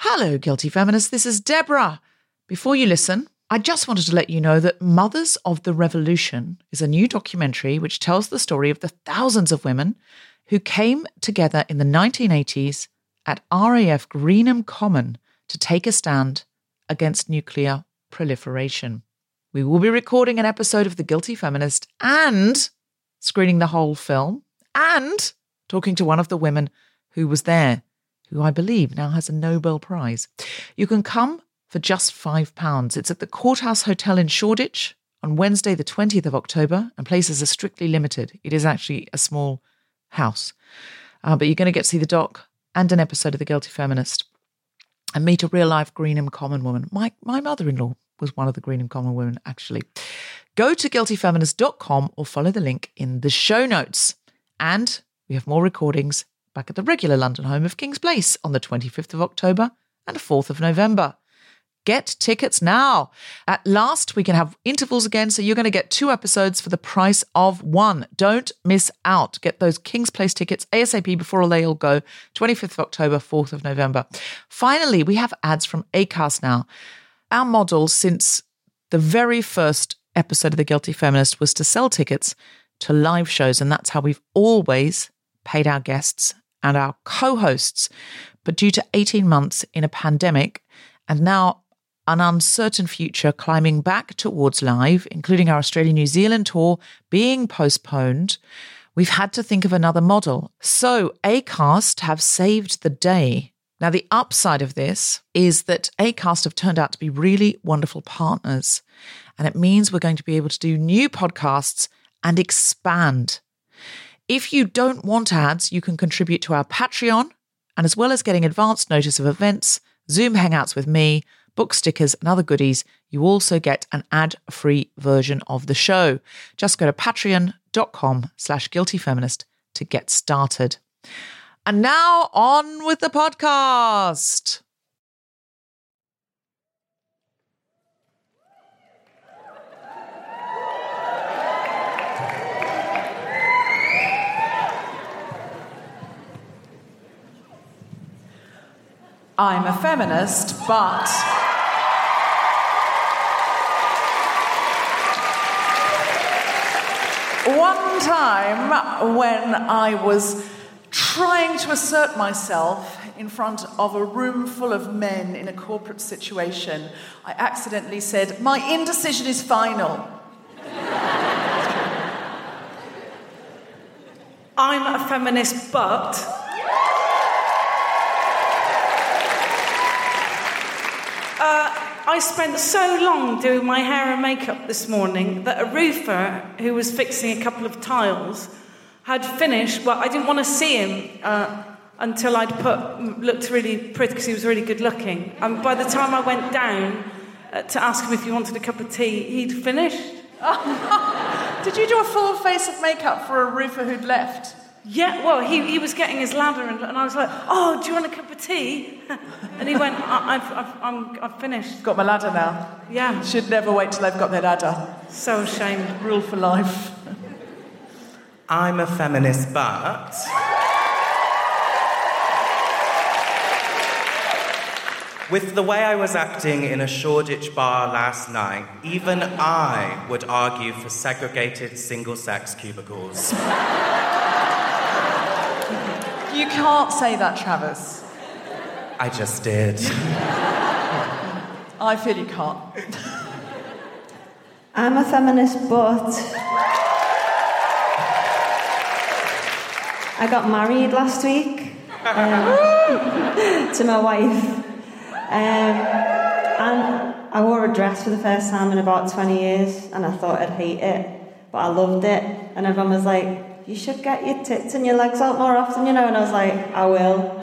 Hello, guilty feminists. This is Deborah. Before you listen, I just wanted to let you know that Mothers of the Revolution is a new documentary which tells the story of the thousands of women who came together in the 1980s at RAF Greenham Common to take a stand against nuclear proliferation. We will be recording an episode of The Guilty Feminist and screening the whole film and talking to one of the women who was there who I believe now has a Nobel Prize. You can come for just £5. It's at the Courthouse Hotel in Shoreditch on Wednesday, the 20th of October, and places are strictly limited. It is actually a small house. Uh, but you're going to get to see the doc and an episode of The Guilty Feminist and meet a real life Greenham Common woman. My, my mother in law was one of the Greenham Common women, actually. Go to guiltyfeminist.com or follow the link in the show notes. And we have more recordings back at the regular London home of King's Place on the 25th of October and 4th of November. Get tickets now. At last, we can have intervals again, so you're going to get two episodes for the price of one. Don't miss out. Get those King's Place tickets ASAP before they all go. 25th of October, 4th of November. Finally, we have ads from ACAST now. Our model since the very first episode of The Guilty Feminist was to sell tickets to live shows, and that's how we've always paid our guests and our co hosts. But due to 18 months in a pandemic and now an uncertain future climbing back towards live, including our Australia New Zealand tour being postponed, we've had to think of another model. So ACAST have saved the day. Now, the upside of this is that ACAST have turned out to be really wonderful partners. And it means we're going to be able to do new podcasts and expand. If you don't want ads, you can contribute to our Patreon. And as well as getting advance notice of events, Zoom Hangouts with me, book stickers, and other goodies, you also get an ad-free version of the show. Just go to patreon.com slash guiltyfeminist to get started. And now on with the podcast. I'm a feminist, but. One time when I was trying to assert myself in front of a room full of men in a corporate situation, I accidentally said, My indecision is final. I'm a feminist, but I spent so long doing my hair and makeup this morning that a roofer who was fixing a couple of tiles had finished. Well, I didn't want to see him uh, until I'd put looked really pretty because he was really good looking. And by the time I went down uh, to ask him if he wanted a cup of tea, he'd finished. Did you do a full face of makeup for a roofer who'd left? Yeah, well, he, he was getting his ladder, and, and I was like, "Oh, do you want a cup of tea?" and he went, I, "I've, I've, I'm, I've finished." Got my ladder now. Yeah, Should never wait till they've got their ladder. so ashamed. Rule for life. I'm a feminist, but. With the way I was acting in a Shoreditch bar last night, even I would argue for segregated single sex cubicles. You can't say that, Travis. I just did. I feel you can't. I'm a feminist, but I got married last week um, to my wife. Um, and I wore a dress for the first time in about 20 years, and I thought I'd hate it, but I loved it. And everyone was like, You should get your tits and your legs out more often, you know. And I was like, I will.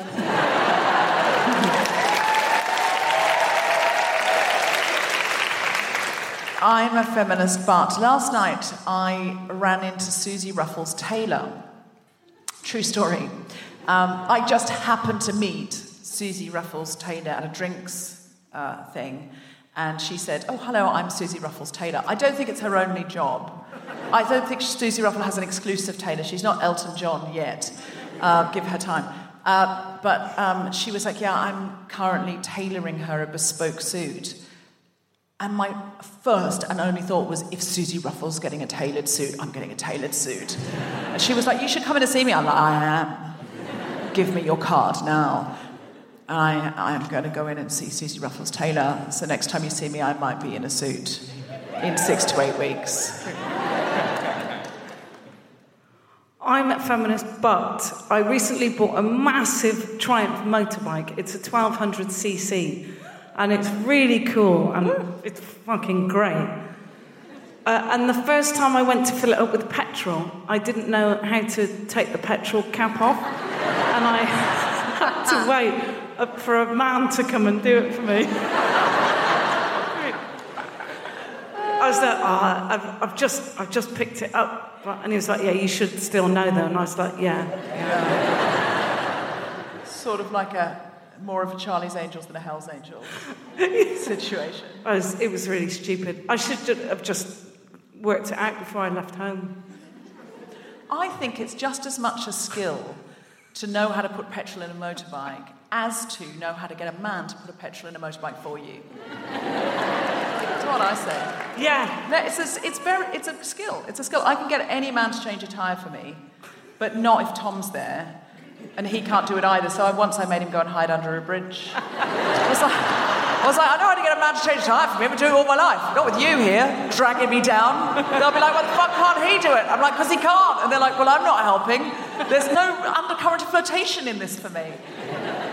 I'm a feminist, but last night I ran into Suzi Ruffell's tailor. True story. Um, I just happened to meet Suzi Ruffell's tailor at a drinks uh, thing, and she said, Oh, hello, I'm Suzi Ruffell's tailor. I don't think it's her only job. I don't think Suzi Ruffell's has an exclusive tailor. She's not Elton John yet. Uh, give her time. Uh, but um, she was like, Yeah, I'm currently tailoring her a bespoke suit. And my first and only thought was, if Suzi Ruffell's getting a tailored suit, I'm getting a tailored suit. And she was like, you should come in and see me. I'm like, I am. Give me your card now. I, I'm going to go in and see Suzi Ruffell's tailor. So next time you see me, I might be in a suit in six to eight weeks. I'm a feminist, but I recently bought a massive Triumph motorbike. It's a 1200cc, and it's really cool, and it's fucking great. Uh, and the first time I went to fill it up with petrol, I didn't know how to take the petrol cap off, and I had to wait for a man to come and do it for me. I was like, oh, I've, I've, just, I've just picked it up. And he was like, yeah, you should still know though. And I was like, yeah. Sort of like a more of a Charlie's Angels than a Hell's Angels situation. I was, it was really stupid. I should have just worked it out before I left home. I think it's just as much a skill to know how to put petrol in a motorbike as to know how to get a man to put a petrol in a motorbike for you. That's what I say. Yeah. No, it's, a, it's, very, it's a skill. It's a skill. I can get any man to change a tyre for me, but not if Tom's there. And he can't do it either. So I, once I made him go and hide under a bridge. I was like, I was like, I know how to get a man to change a tyre for me. I've been doing it all my life. Not with you here, dragging me down. They'll be like, what the fuck can't he do it? I'm like, because he can't. And they're like, well, I'm not helping. There's no undercurrent of flirtation in this for me.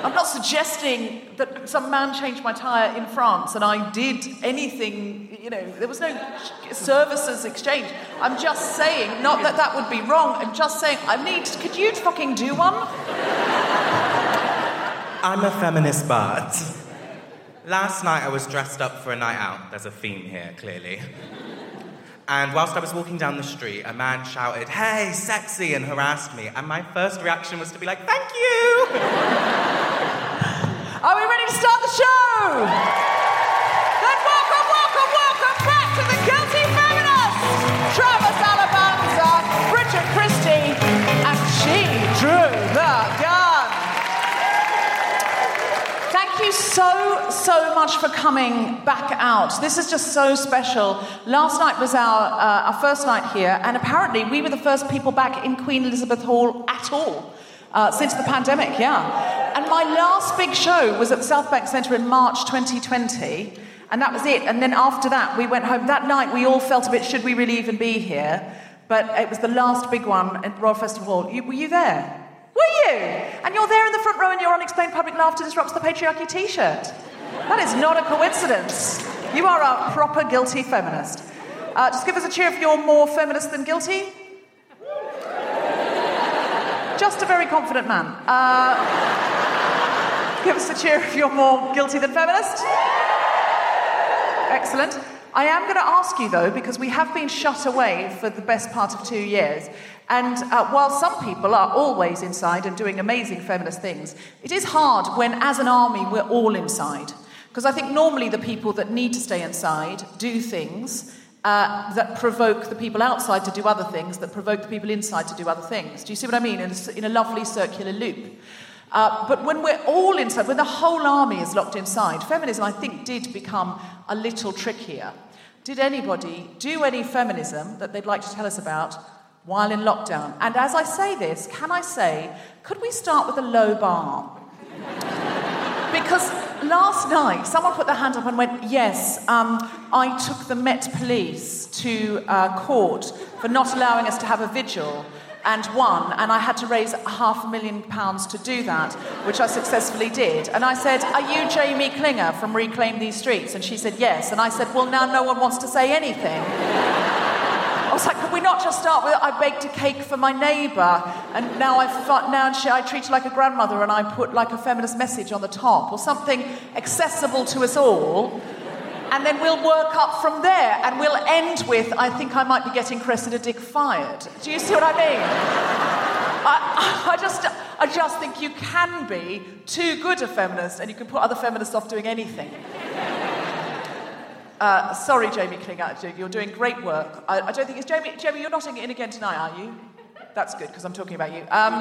I'm not suggesting that some man changed my tyre in France and I did anything, you know, there was no services exchange. I'm just saying, not that that would be wrong, I'm just saying, I need, could you fucking do one? I'm a feminist, but. Last night I was dressed up for a night out. There's a theme here, clearly. And whilst I was walking down the street, a man shouted, Hey, sexy, and harassed me. And my first reaction was to be like, Thank you! Are we ready to start the welcome, welcome, welcome back to the Guilty Feminists! Travis Christie, and she drew the gun. Thank you so, so much for coming back out. This is just so special. Last night was our, uh, our first night here, and apparently we were the first people back in Queen Elizabeth Hall at all. Uh, since the pandemic, yeah. And my last big show was at the South Bank Centre in March 2020, and that was it. And then after that, we went home. That night, we all felt a bit, should we really even be here? But it was the last big one at Royal Festival Hall. You, were you there? Were you? And you're there in the front row in your unexplained public laughter disrupts the patriarchy t shirt. That is not a coincidence. You are a proper guilty feminist. Uh, just give us a cheer if you're more feminist than guilty. Just a very confident man. Uh, give us a cheer if you're more guilty than feminist. Excellent. I am going to ask you, though, because we have been shut away for the best part of two years. And uh, while some people are always inside and doing amazing feminist things, it is hard when, as an army, we're all inside. Because I think normally the people that need to stay inside do things uh, that provoke the people outside to do other things, that provoke the people inside to do other things. Do you see what I mean? In a, in a lovely circular loop. Uh, but when we're all inside, when the whole army is locked inside, feminism, I think, did become a little trickier. Did anybody do any feminism that they'd like to tell us about while in lockdown? And as I say this, can I say, could we start with a low bar? because last night someone put their hand up and went, Yes, um, I took the Met Police to uh, court for not allowing us to have a vigil and won, and I had to raise half a million pounds to do that, which I successfully did. And I said, Are you Jamie Klingler from Reclaim These Streets? And she said, Yes. And I said, Well, now no one wants to say anything. I was like, could we not just start with I baked a cake for my neighbour, and now I've now she, I treat her like a grandmother, and I put like a feminist message on the top, or something accessible to us all, and then we'll work up from there, and we'll end with I think I might be getting Cressida Dick fired. Do you see what I mean? I, I just I just think you can be too good a feminist, and you can put other feminists off doing anything. Uh, sorry, Jamie Klingler, you're doing great work. I, I, don't think it's Jamie. Jamie, you're not in again tonight, are you? That's good because I'm talking about you. Um,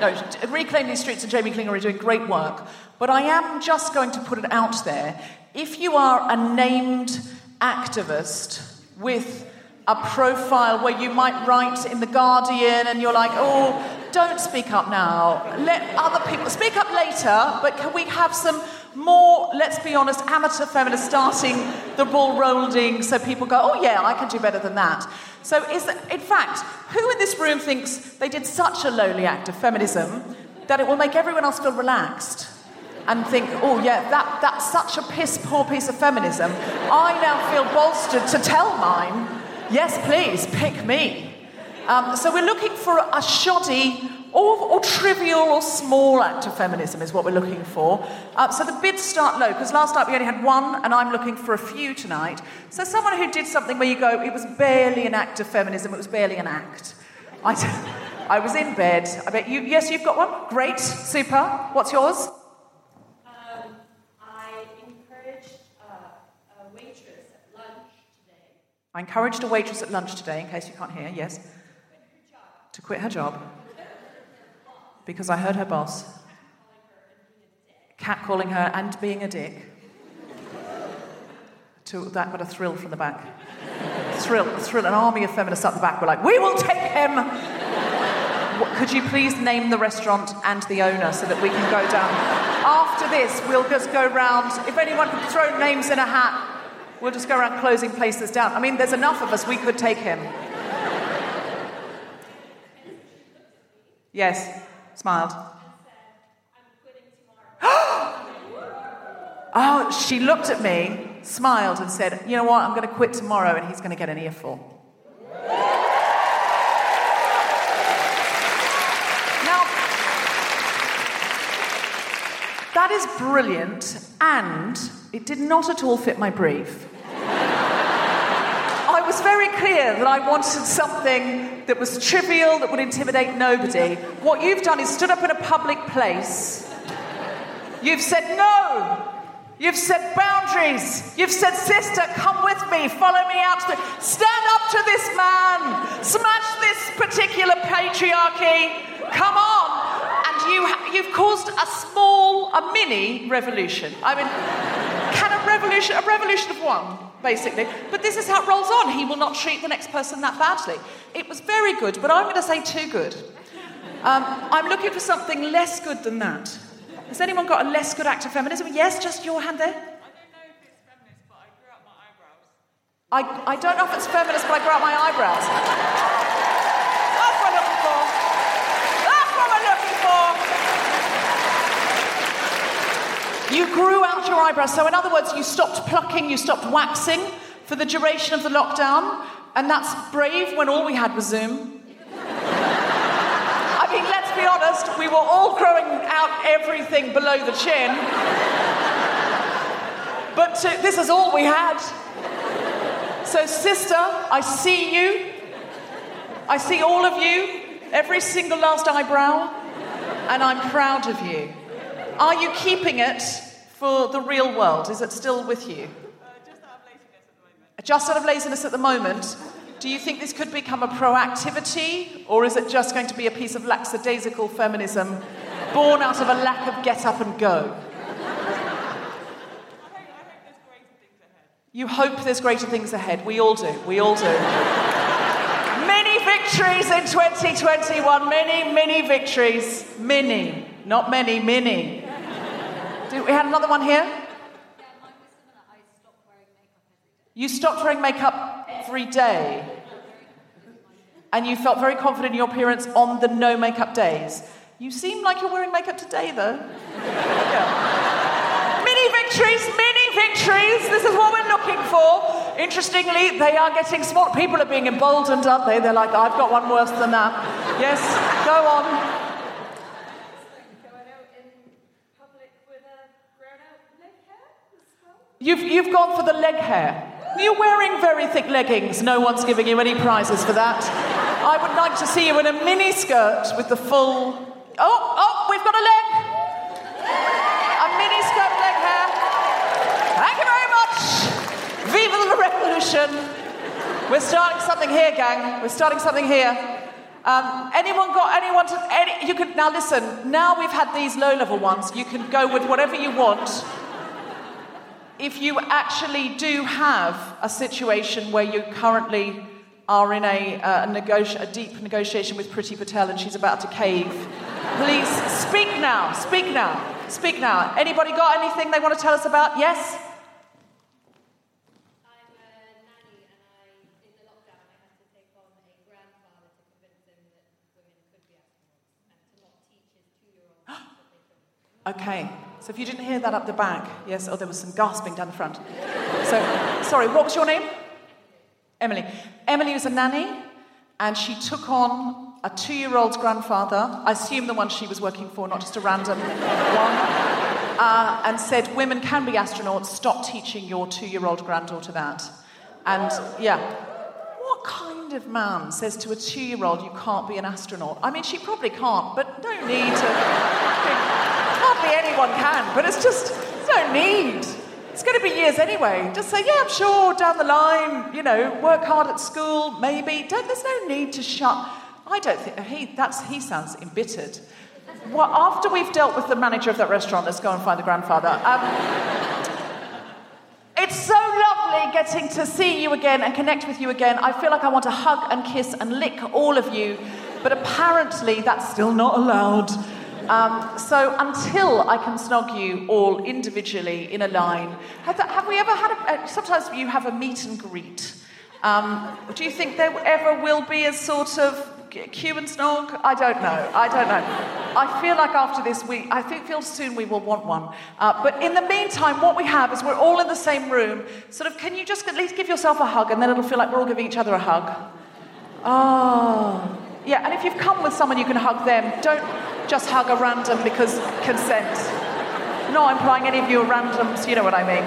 no, Reclaim These Streets and Jamie Klingler are doing great work. But I am just going to put it out there. If you are a named activist with a profile where you might write in The Guardian and you're like, oh, don't speak up now. Let other people speak up later, but can we have some more, let's be honest, amateur feminists starting the ball rolling so people go, oh yeah, I can do better than that. So, is that, in fact, who in this room thinks they did such a lowly act of feminism that it will make everyone else feel relaxed? And think, oh yeah, that, that's such a piss poor piece of feminism. I now feel bolstered to tell mine, yes, please, pick me. Um, so we're looking for a shoddy or, or, trivial or small act of feminism is what we're looking for. Uh, so the bids start low, because last night we only had one, and I'm looking for a few tonight. So someone who did something where you go, it was barely an act of feminism, it was barely an act. I, I was in bed. I bet you, yes, you've got one? Great, super. What's yours? Um, I encouraged uh, a waitress at lunch today. I encouraged a waitress at lunch today, in case you can't hear, yes. To quit her job because I heard her boss catcalling her and being a dick. To, that got a thrill from the back. thrill, thrill. An army of feminists up the back were like, "We will take him." Could you please name the restaurant and the owner so that we can go down? After this, we'll just go round. If anyone could throw names in a hat, we'll just go around closing places down. I mean, there's enough of us. We could take him. Yes smiled. oh, she looked at me, smiled, and said, You know what? I'm going to quit tomorrow, and he's going to get an earful. Now, that is brilliant, and it did not at all fit my brief I was very clear that I wanted something that was trivial, that would intimidate nobody. What you've done is stood up in a public place. You've said no. You've set boundaries. You've said, sister, come with me. Follow me out. The... Stand up to this man. Smash this particular patriarchy. Come on. You, you've caused a small, a mini revolution. I mean, can a revolution, a revolution of one, basically. But this is how it rolls on. He will not treat the next person that badly. It was very good, but I'm going to say too good. Um, I'm looking for something less good than that. Has anyone got a less good act of feminism? Yes, just your hand there. I, don't know if it's feminist, but I grew up my eyebrows. I don't know if it's feminist, but I grew out my eyebrows. That's what I'm looking for. That's what I'm looking for. You grew out your eyebrows. So, in other words, you stopped plucking, you stopped waxing for the duration of the lockdown. And that's brave when all we had was Zoom. I mean, let's be honest, we were all growing out everything below the chin. But uh, this is all we had. So, sister, I see you. I see all of you, every single last eyebrow, and I'm proud of you. Are you keeping it for the real world? Is it still with you? Uh, just out of laziness at the moment. Just out of laziness at the moment. Do you think this could become a proactivity, or is it just going to be a piece of lackadaisical feminism born out of a lack of get up and go? You hope there's greater things ahead. We all do. We all do. many victories in 2021. Many, many victories. Many. Not many, many. We had another one here? You stopped wearing makeup every day. And you felt very confident in your appearance on the no makeup days. You seem like you're wearing makeup today, though. Yeah. Mini victories, mini victories. This is what we're looking for. Interestingly, they are getting smart. People are being emboldened, aren't they? They're like, I've got one worse than that. Yes, go on. You've, you've gone for the leg hair. You're wearing very thick leggings. No one's giving you any prizes for that. I would like to see you in a mini skirt with the full. Oh, oh, we've got a leg. A mini skirt leg hair. Thank you very much. Viva the revolution. We're starting something here, gang. We're starting something here. Um, anyone got anyone to? Any, you can now listen. Now we've had these low-level ones. You can go with whatever you want if you actually do have a situation where you currently are in a, uh, negoti- a deep negotiation with Priti Patel and she's about to cave, please speak now, speak now, speak now. Anybody got anything they want to tell us about? Yes? I'm a nanny and I'm in the lockdown. I have a grandpa. Okay, so if you didn't hear that up the back, yes, oh, there was some gasping down the front. So, sorry, what was your name? Emily. Emily was a nanny, and she took on a two year old's grandfather, I assume the one she was working for, not just a random one, uh, and said, Women can be astronauts, stop teaching your two year old granddaughter that. And yeah, what kind of man says to a two year old, You can't be an astronaut? I mean, she probably can't, but no need to anyone can, but it's just, there's no need. It's going to be years anyway. Just say, yeah, I'm sure, down the line, you know, work hard at school, maybe. Don't, there's no need to shut. I don't think, he, that's, he sounds embittered. Well, after we've dealt with the manager of that restaurant, let's go and find the grandfather. Um, it's so lovely getting to see you again and connect with you again. I feel like I want to hug and kiss and lick all of you, but apparently that's still not allowed. Um, so until I can snog you all individually in a line, have, that, have we ever had a, uh, sometimes you have a meet and greet. Um, do you think there ever will be a sort of and snog? I don't know. I don't know. I feel like after this week, I think feel soon we will want one. Uh, but in the meantime, what we have is we're all in the same room. Sort of, can you just at least give yourself a hug, and then it'll feel like we're all giving each other a hug. Oh, yeah. And if you've come with someone, you can hug them. Don't just hug a random because consent. Not implying any of you are randoms, you know what I mean.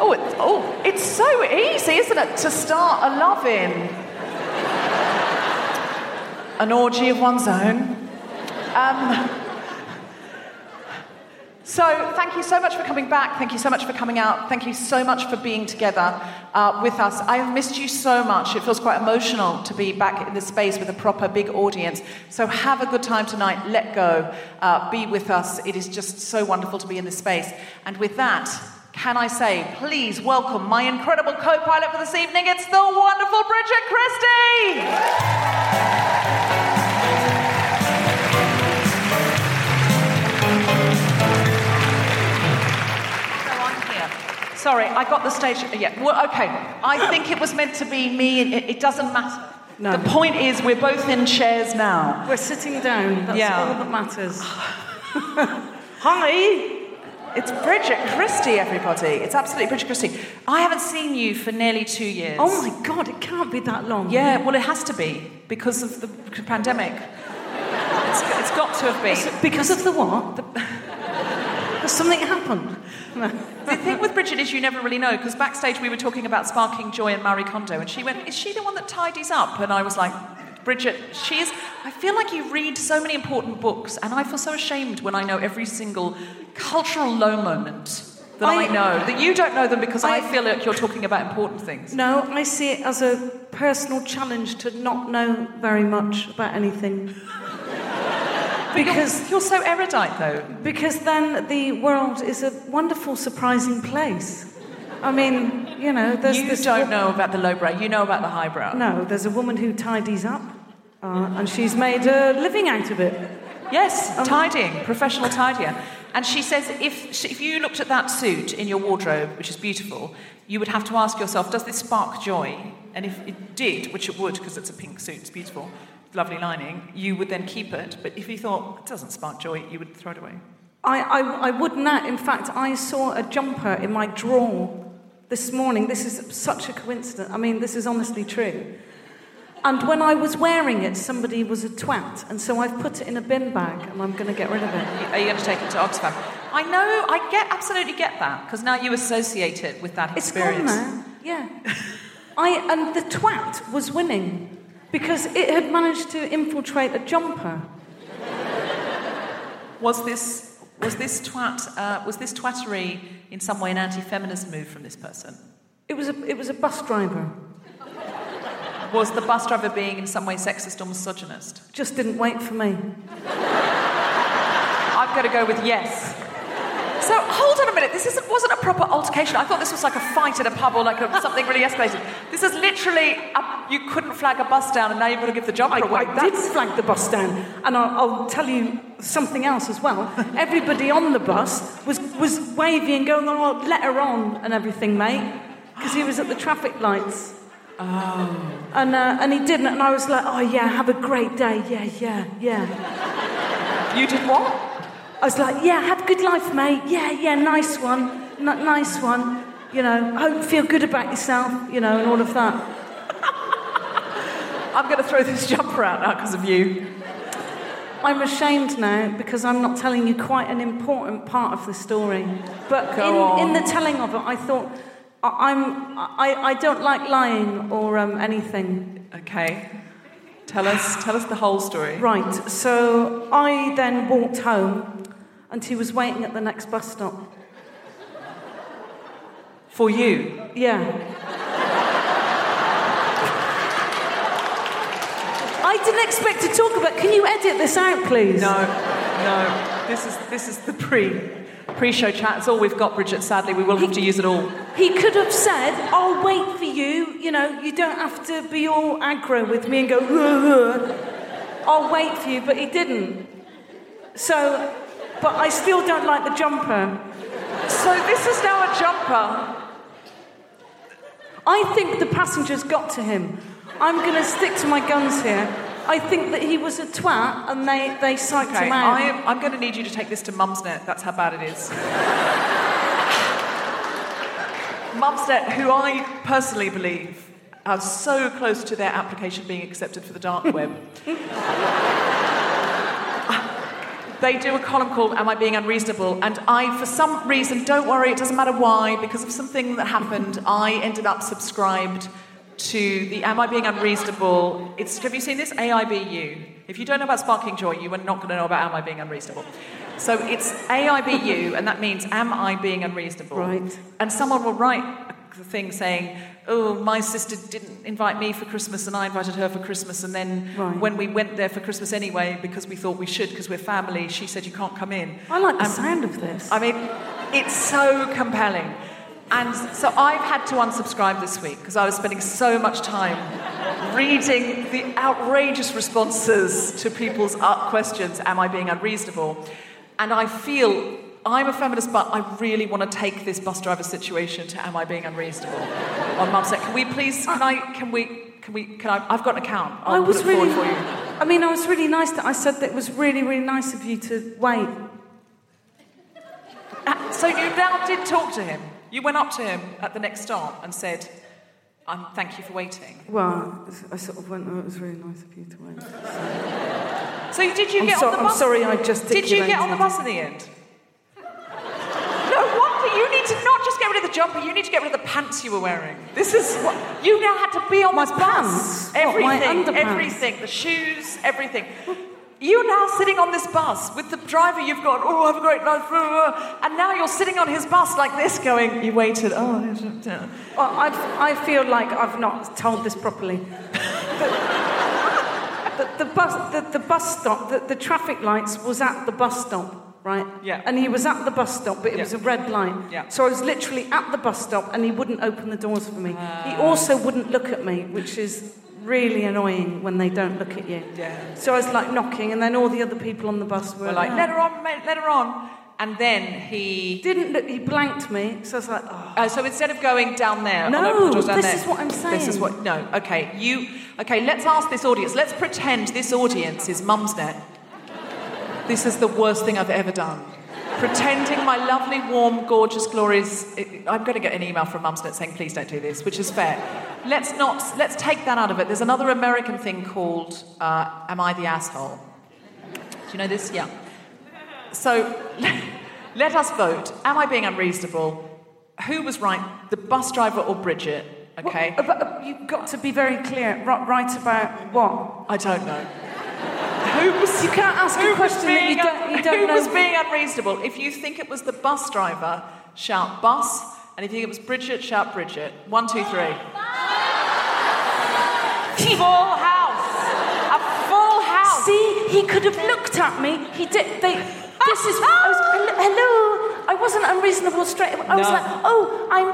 Oh, it, oh, it's so easy, isn't it, to start a love in? An orgy of one's own. Um, so, thank you so much for coming back. Thank you so much for coming out. Thank you so much for being together uh, with us. I have missed you so much. It feels quite emotional to be back in this space with a proper big audience. So, have a good time tonight. Let go. Uh, be with us. It is just so wonderful to be in this space. And with that, can I say, please welcome my incredible co pilot for this evening? It's the wonderful Bridget Christie! Sorry, I got the stage. Yeah, well, okay. I think it was meant to be me, and it, it doesn't matter. No. The point is, we're both in chairs now. We're sitting down. That's Yeah. all that matters. Hi. It's Bridget Christie, everybody. It's absolutely Bridget Christie. I haven't seen you for nearly two years. Oh my God, it can't be that long. Yeah, well, it has to be because of the pandemic. It's, it's got to have been. Because of the what? Has something happened? The thing with Bridget is you never really know because backstage we were talking about Sparking Joy and Marie Kondo, and she went, "Is she the one that tidies up?" And I was like, "Bridget, she is." I feel like you read so many important books, and I feel so ashamed when I know every single cultural low moment that I, I- know that you don't know them because I, I- feel like you're talking about important things. No, I see it as a personal challenge to not know very much about anything. Because You're so erudite, though. because then the world is a wonderful, surprising place. I mean, you know, there's You this don't wo- know about the lowbrow. You know about the highbrow. No, there's a woman who tidies up, uh, and she's made a living out of it. Yes, tidying, professional tidier. And she says if, she- if you looked at that suit in your wardrobe, which is beautiful, you would have to ask yourself, does this spark joy? And if it did, which it would because it's a pink suit, it's beautiful, lovely lining, you would then keep it. But if you thought it doesn't spark joy, you would throw it away. I, I, I would not. In fact, I saw a jumper in my drawer this morning. This is such a coincidence. I mean, this is honestly true. And when I was wearing it, somebody was a twat, and so I've put it in a bin bag, and I'm going to get rid of it. Are you going to take it to Oxfam? I know, I get absolutely get that because now you associate it with that It's gone experience. now. Yeah. I and the twat was winning because it had managed to infiltrate a jumper. Was this was this twat uh, was this twattery in some way an anti-feminist move from this person? It was a it was a bus driver. Was the bus driver being in some way sexist or misogynist? Just didn't wait for me. I've got to go with yes. So hold on a minute. This isn't, wasn't a proper altercation. I thought this was like a fight in a pub or like a, something really escalated. This is literally a, you couldn't flag a bus down, and now you've got to give the jumper I, away. I did flag the bus down, and I'll, I'll tell you something else as well. Everybody on the bus was, was waving and going, "Oh, let her on," and everything, mate, because he was at the traffic lights. Oh. And uh, and he didn't, and I was like, "Oh yeah, have a great day, yeah, yeah, yeah." You did what? I was like, "Yeah, have a good life, mate. Yeah, yeah, nice one, N- nice one. You know, hope feel good about yourself. You know, and all of that." I'm going to throw this jumper out now because of you. I'm ashamed now because I'm not telling you quite an important part of the story. But in, in the telling of it, I thought I, I'm I, I don't like lying or um, anything. Okay. Tell us, tell us the whole story. Right. So I then walked home, and he was waiting at the next bus stop. For you. Yeah. I didn't expect to talk about. Can you edit this out, please? No, no. This is this is the pre pre-show chat. It's all we've got, Bridget. Sadly, we will have to use it all. He could have said, I'll wait for you. You know, you don't have to be all aggro with me and go, "Ugh, ugh." I'll wait for you, but he didn't. So, but I still don't like the jumper. So this is now a jumper. I think the passengers got to him. I'm going to stick to my guns here. I think that he was a twat and they, they psyched Okay, him out. I am, I'm going to need you to take this to Mumsnet. That's how bad it is. Mumsnet, who I personally believe are so close to their application being accepted for the dark web. They do a column called Am I Being Unreasonable? And I, for some reason, don't worry, it doesn't matter why, because of something that happened, I ended up subscribed to the Am I Being Unreasonable? It's, have you seen this? AIBU. If you don't know about Sparking Joy, you are not going to know about Am I Being Unreasonable? So it's AIBU, and that means Am I Being Unreasonable? Right. And someone will write thing saying, Oh, my sister didn't invite me for Christmas and I invited her for Christmas. And then Right. when we went there for Christmas anyway, because we thought we should, because we're family, she said, You can't come in. I like the Um, sound of this. I mean, it's so compelling. And so I've had to unsubscribe this week because I was spending so much time reading the outrageous responses to people's questions Am I being unreasonable? And I feel I'm a feminist, but I really want to take this bus driver situation to Am I being unreasonable on Mumsnet. Can we please, can I, can we, can we, can I, I've got an account. I'll I was really. for you. I mean, I was really nice that I said that it was really, really nice of you to wait. Uh, So you now did talk to him. You went up to him at the next stop and said, um, "Thank you for waiting." Well, I sort of went, oh, it was really nice of you to wait. So did you I'm get so- on the bus? I'm sorry I just Did you get on the bus in the end? No wonder you need to not just get rid of the jumper. You need to get rid of the pants you were wearing. This is what you now had to be on My this pants? bus. What, my Everything, underpants? everything, the shoes, everything. You're now sitting on this bus with the driver. You've got oh, have a great night, blah, blah, blah," and now you're sitting on his bus like this, going, "You waited." Oh. Well, I, I feel like I've not told this properly. The, the, the bus, the, the bus stop, the, the traffic lights was at the bus stop, right? Yeah. And he was at the bus stop, but it Yeah. was a red light. Yeah. So I was literally at the bus stop, and he wouldn't open the doors for me. he also wouldn't look at me, which is really annoying when they don't look at you. Yeah. So I was like knocking, and then all the other people on the bus were We're like. "Let her on, mate, let her on," and then he. Didn't look, he blanked me, so I was like, oh. Uh, so instead of going down there, No, I'll doors down this there. is what I'm saying. This is what. No, okay. You. Okay. Let's ask this audience. Let's pretend this audience is Mumsnet. This is the worst thing I've ever done. Pretending my lovely, warm, gorgeous, glorious. I'm going to get an email from Mumsnet saying, "Please don't do this," which is fair. Let's not. Let's take that out of it. There's another American thing called uh, "Am I the asshole?" Do you know this? Yeah. So let us vote. Am I being unreasonable? Who was right, the bus driver or Bridget? Okay. Well, but, you've got to be very clear, right, right about what? I don't know. Who was, You can't ask a who question that you don't- you don't who know. was being unreasonable? If you think it was the bus driver, shout bus. And if you think it was Bridget, shout Bridget. One, two, three. full house. A full house. See, he could have looked at me. He did. They. This is. I was. "Hello-. I wasn't unreasonable straight. away. I was No. like, oh, I'm.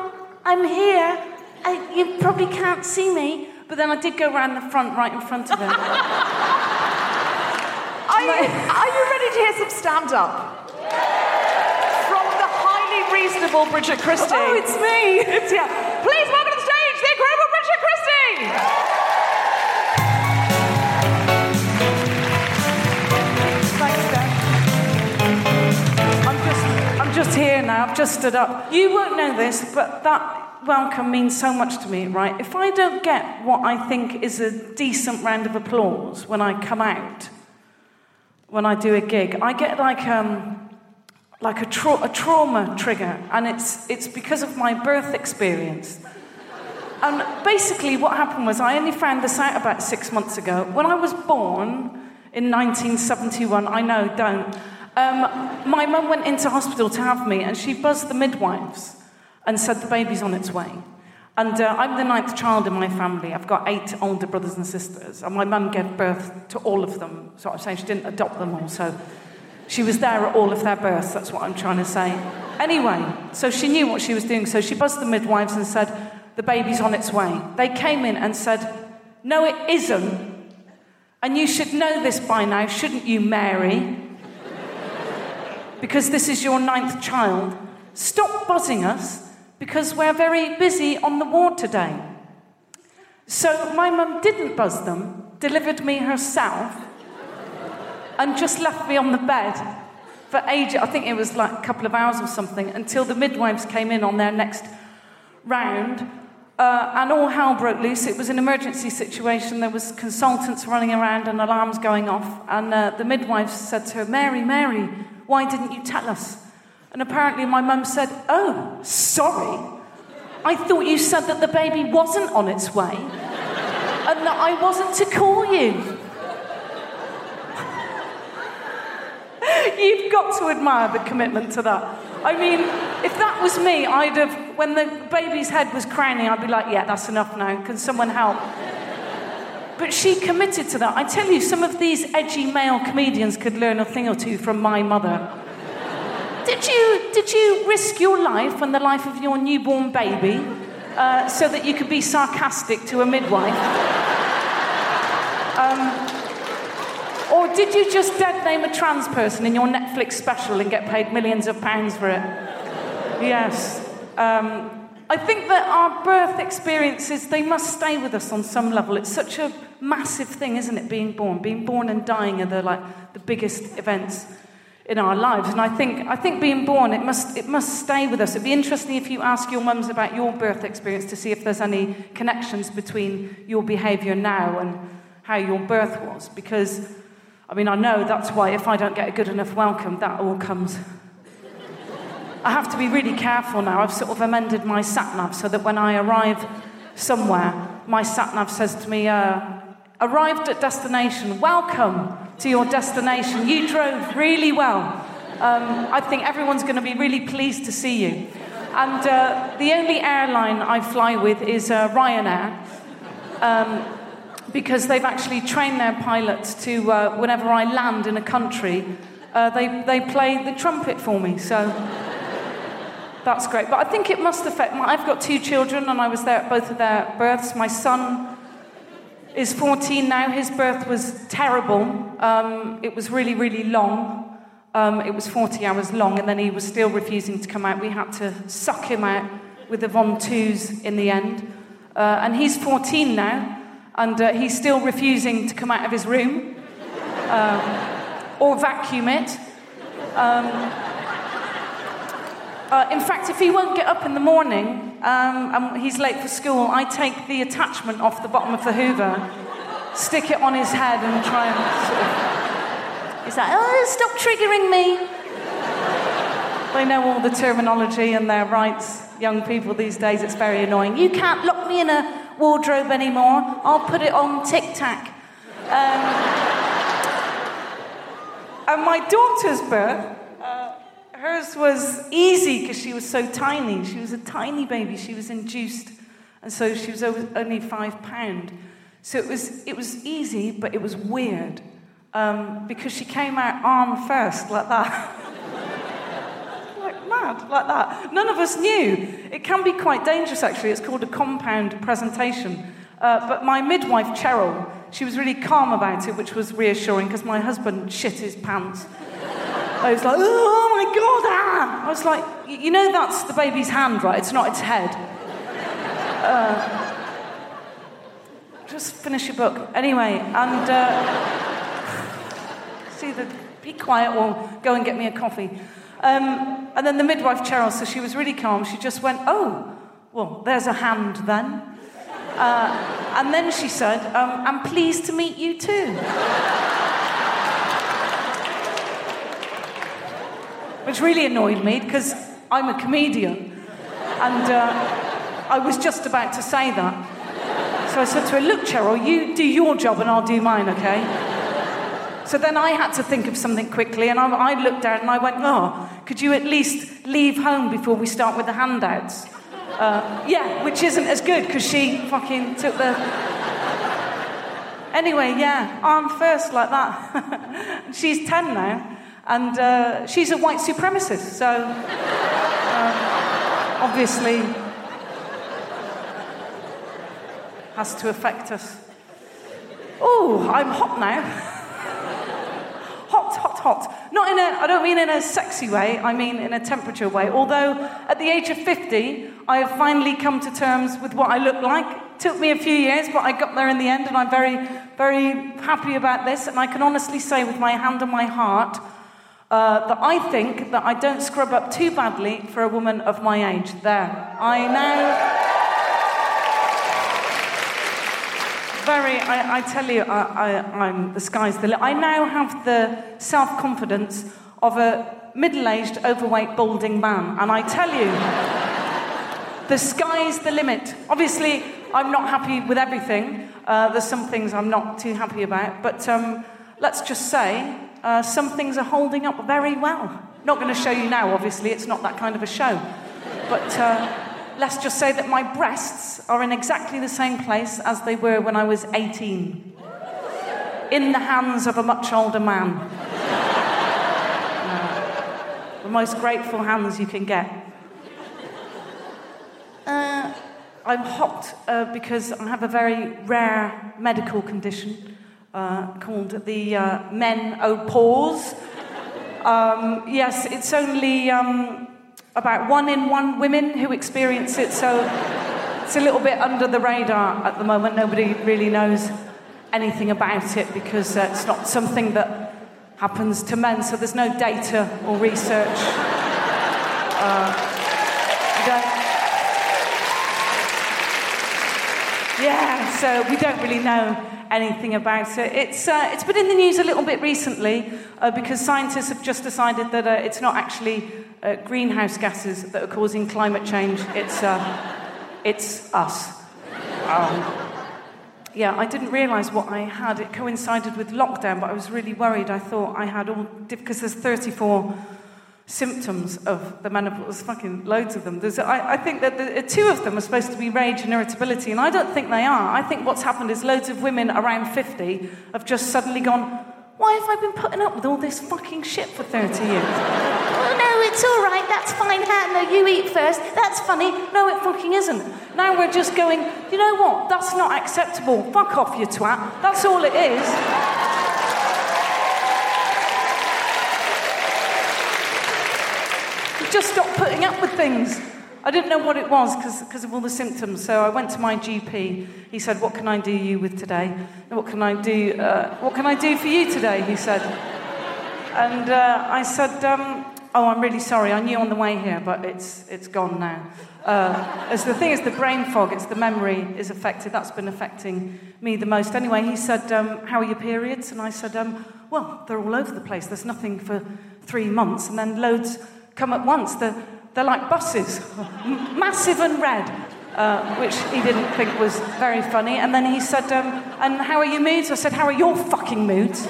I'm here. I, you probably can't see me, but then I did go round the front, right in front of him. Are you, are you ready to hear some stand up? From the highly reasonable Bridget Christie. oh, it's me. It's yeah. Please welcome to the stage the incredible Bridget Christie. Thanks, I'm just, I'm just here now. I've just stood up. You won't know this, but that welcome means so much to me, right? If I don't get what I think is a decent round of applause when I come out, when I do a gig, I get like um, like a, tra- a trauma trigger, and it's it's because of my birth experience. And basically, what happened was I only found this out about six months ago. When I was born in 1971, I know, don't. Um, my mum went into hospital to have me, and she buzzed the midwives and said the baby's on its way. And uh, I'm the ninth child in my family. I've got eight older brothers and sisters, and my mum gave birth to all of them. So I'm saying she didn't adopt them all, so she was there at all of their births. That's what I'm trying to say. Anyway, so she knew what she was doing. So she buzzed the midwives and said, "The baby's on its way." They came in and said, "No, it isn't." And you should know this by now, shouldn't you, Mary? Because this is your ninth child. Stop buzzing us because we're very busy on the ward today. So my mum didn't buzz them, delivered me herself, and just left me on the bed for ages. I think it was like a couple of hours or something until the midwives came in on their next round. Uh, and all hell broke loose. It was an emergency situation. There was consultants running around and alarms going off. And uh, the midwives said to her, "Mary, Mary, why didn't you tell us?" And apparently, my mum said, "Oh, sorry. I thought you said that the baby wasn't on its way, and that I wasn't to call you." You've got to admire the commitment to that. I mean, if that was me, I'd have, when the baby's head was crowning, I'd be like, yeah, that's enough now. Can someone help? But she committed to that. I tell you, some of these edgy male comedians could learn a thing or two from my mother. Did you, did you risk your life and the life of your newborn baby uh, so that you could be sarcastic to a midwife? Um, or did you just dead name a trans person in your Netflix special and get paid millions of pounds for it? Yes. Um, I think that our birth experiences, they must stay with us on some level. It's such a massive thing, isn't it, being born? Being born and dying are the, like, the biggest events in our lives. And I think, I think being born, it must, it must stay with us. It'd be interesting if you ask your mums about your birth experience to see if there's any connections between your behaviour now and how your birth was. Because, I mean, I know that's why if I don't get a good enough welcome, that all comes. I have to be really careful now. I've sort of amended my sat nav so that when I arrive somewhere, my sat nav says to me, uh, arrived at destination, welcome to your destination. You drove really well. Um, I think everyone's going to be really pleased to see you. And uh, the only airline I fly with is uh, Ryanair. Um, because they've actually trained their pilots to, uh, whenever I land in a country, uh, they, they play the trumpet for me. So that's great. But I think it must affect. My, I've got two children, and I was there at both of their births. My son is 14 now. His birth was terrible. Um, it was really, really long. Um, it was 40 hours long, and then he was still refusing to come out. We had to suck him out with the ventouse in the end. Uh, and he's 14 now, and uh, he's still refusing to come out of his room um, or vacuum it. Um, uh, in fact, if he won't get up in the morning um, and he's late for school, I take the attachment off the bottom of the Hoover, stick it on his head, and try and sort of. He's like, oh, stop triggering me. They know all the terminology and their rights. Young people these days, it's very annoying. You can't lock me in a wardrobe anymore. I'll put it on TikTok. Um, and my daughter's birth Hers was easy because she was so tiny. She was a tiny baby. She was induced, and so she was only five pound. So it was it was easy, but it was weird um, because she came out arm first like that. like mad, like that. None of us knew. It can be quite dangerous, actually. It's called a compound presentation. Uh, but my midwife, Cheryl, she was really calm about it, which was reassuring because my husband shit his pants. I was like, oh my God, ah! I was like, you know that's the baby's hand, right? It's not its head. Uh, just finish your book. Anyway, and uh, see the, be quiet or go and get me a coffee. Um, and then the midwife, Cheryl, so she was really calm. She just went, oh, well, there's a hand then. Uh, and then she said, um, I'm pleased to meet you too. Which really annoyed me because I'm a comedian. And uh, I was just about to say that. So I said to her, Look, Cheryl, you do your job and I'll do mine, okay? So then I had to think of something quickly, and I, I looked down and I went, Oh, could you at least leave home before we start with the handouts? Uh, yeah, which isn't as good because she fucking took the. Anyway, yeah, arm first like that. She's 10 now. And uh, she's a white supremacist, so um, obviously has to affect us. Oh, I'm hot now. hot, hot, hot. Not in a, I don't mean in a sexy way, I mean in a temperature way. Although at the age of 50, I have finally come to terms with what I look like. took me a few years, but I got there in the end, and I'm very, very happy about this. And I can honestly say, with my hand on my heart, uh, that I think that I don't scrub up too badly for a woman of my age. There. I now. Very, I, I tell you, I, i'm the sky's the limit. I now have the self confidence of a middle aged, overweight, balding man. And I tell you, the sky's the limit. Obviously, I'm not happy with everything. Uh, there's some things I'm not too happy about. But um, let's just say uh, some things are holding up very well. Not going to show you now, obviously, it's not that kind of a show. But uh, let's just say that my breasts are in exactly the same place as they were when I was 18. In the hands of a much older man. Uh, the most grateful hands you can get. Uh, I'm hot uh, because I have a very rare medical condition uh, called the uh, menopause. Um, yes, it's only um, about one in one women who experience it, so it's a little bit under the radar at the moment. Nobody really knows anything about it because uh, it's not something that happens to men, so there's no data or research. Uh, we don't- Yeah, so we don't really know anything about it. It's, uh, it's been in the news a little bit recently uh, because scientists have just decided that uh, it's not actually uh, greenhouse gases that are causing climate change, it's, uh, it's us. Um, yeah, I didn't realise what I had. It coincided with lockdown, but I was really worried. I thought I had all, because there's 34 symptoms of the menopause, fucking loads of them. There's, I, I think that the, two of them are supposed to be rage and irritability, and I don't think they are. I think what's happened is loads of women around 50 have just suddenly gone, why have I been putting up with all this fucking shit for 30 years? oh, no, it's all right, that's fine. Ha, no, you eat first. That's funny. No, it fucking isn't. Now we're just going, you know what? That's not acceptable. Fuck off, you twat. That's all it is. Just stop putting up with things. I didn't know what it was because of all the symptoms. So I went to my GP. He said, "What can I do you with today? What can I do? Uh, what can I do for you today?" He said, and uh, I said, um, "Oh, I'm really sorry. I knew on the way here, but it's it's gone now." Uh, as the thing is, the brain fog. It's the memory is affected. That's been affecting me the most. Anyway, he said, um, "How are your periods?" And I said, um, "Well, they're all over the place. There's nothing for three months, and then loads." Come at once. They're, they're like buses, massive and red, uh, which he didn't think was very funny. And then he said, um, And how are your moods? I said, How are your fucking moods?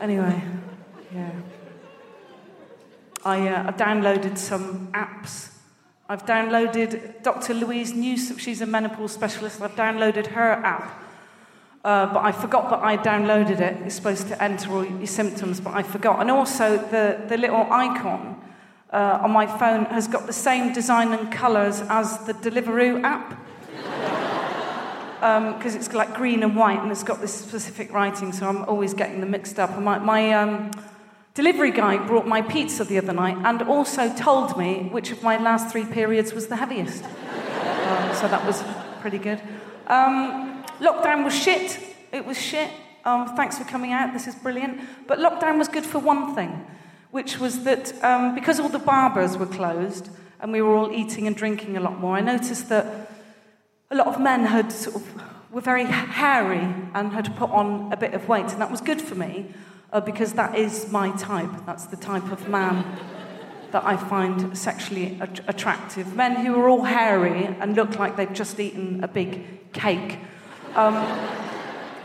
anyway, yeah. I, uh, I downloaded some apps. I've downloaded Dr. Louise Newson, she's a menopause specialist. I've downloaded her app. Uh, but I forgot that I downloaded it. You're supposed to enter all your symptoms, but I forgot. And also, the, the little icon uh, on my phone has got the same design and colours as the Deliveroo app. Because um, it's like green and white and it's got this specific writing, so I'm always getting them mixed up. And my, my um, delivery guy brought my pizza the other night and also told me which of my last three periods was the heaviest. Uh, so that was pretty good. Um, Lockdown was shit. It was shit. Um, thanks for coming out. This is brilliant. But lockdown was good for one thing, which was that um, because all the barbers were closed and we were all eating and drinking a lot more, I noticed that a lot of men had sort of were very hairy and had put on a bit of weight, and that was good for me uh, because that is my type. That's the type of man that I find sexually at- attractive. Men who are all hairy and look like they've just eaten a big cake. Um,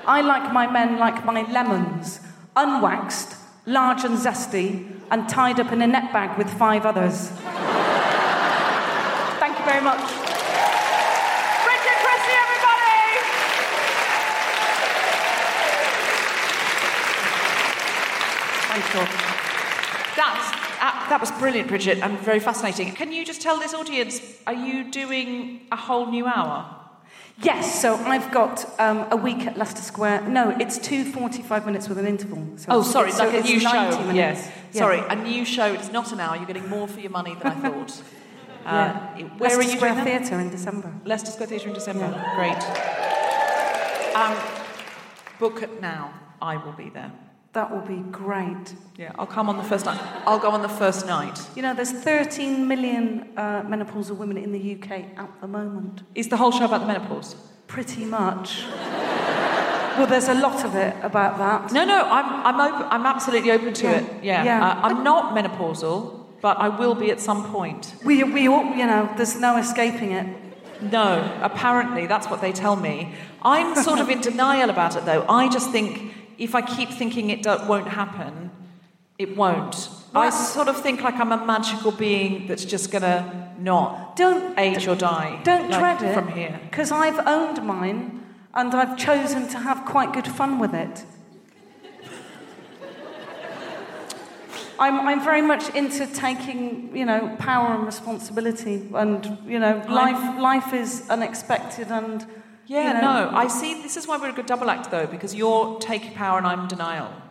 I like my men like my lemons, unwaxed, large and zesty, and tied up in a net bag with five others. Thank you very much. Bridget Christie, everybody! Thank you. That's, uh, that was brilliant, Bridget, and very fascinating. Can you just tell this audience, are you doing a whole new hour? Yes, so I've got um, a week at Leicester Square. No, it's two 45 minutes with an interval. So Oh, it's- sorry, so like a new show. Yes. Yeah. Sorry, a new show. It's not an hour. You're getting more for your money than I thought. Yeah. Uh, where Leicester are you Square? Theatre in December. Leicester Square Theatre in December. Great. Um, book it now. I will be there. That will be great. Yeah, I'll come on the first night. I'll go on the first night. You know, there's 13 million uh, menopausal women in the UK at the moment. Is the whole show about the menopause? Pretty much. well, there's a lot of it about that. No, no, I'm, I'm, open, I'm absolutely open to Yeah. it. Yeah. Yeah. Uh, I'm not menopausal, but I will be at some point. We, we all, you know, there's no escaping it. No, apparently that's what they tell me. I'm sort of in denial about it, though. I just think if I keep thinking it won't happen, it won't. I sort of think like I'm a magical being that's just gonna not Don't age or die. Don't like, dread it. from here. Because I've owned mine and I've chosen to have quite good fun with it. I'm, I'm very much into taking, you know, power and responsibility, and you know, life life is unexpected, and Yeah, you no, I see. This is why we're a good double act, though, because you're taking power and I'm denial.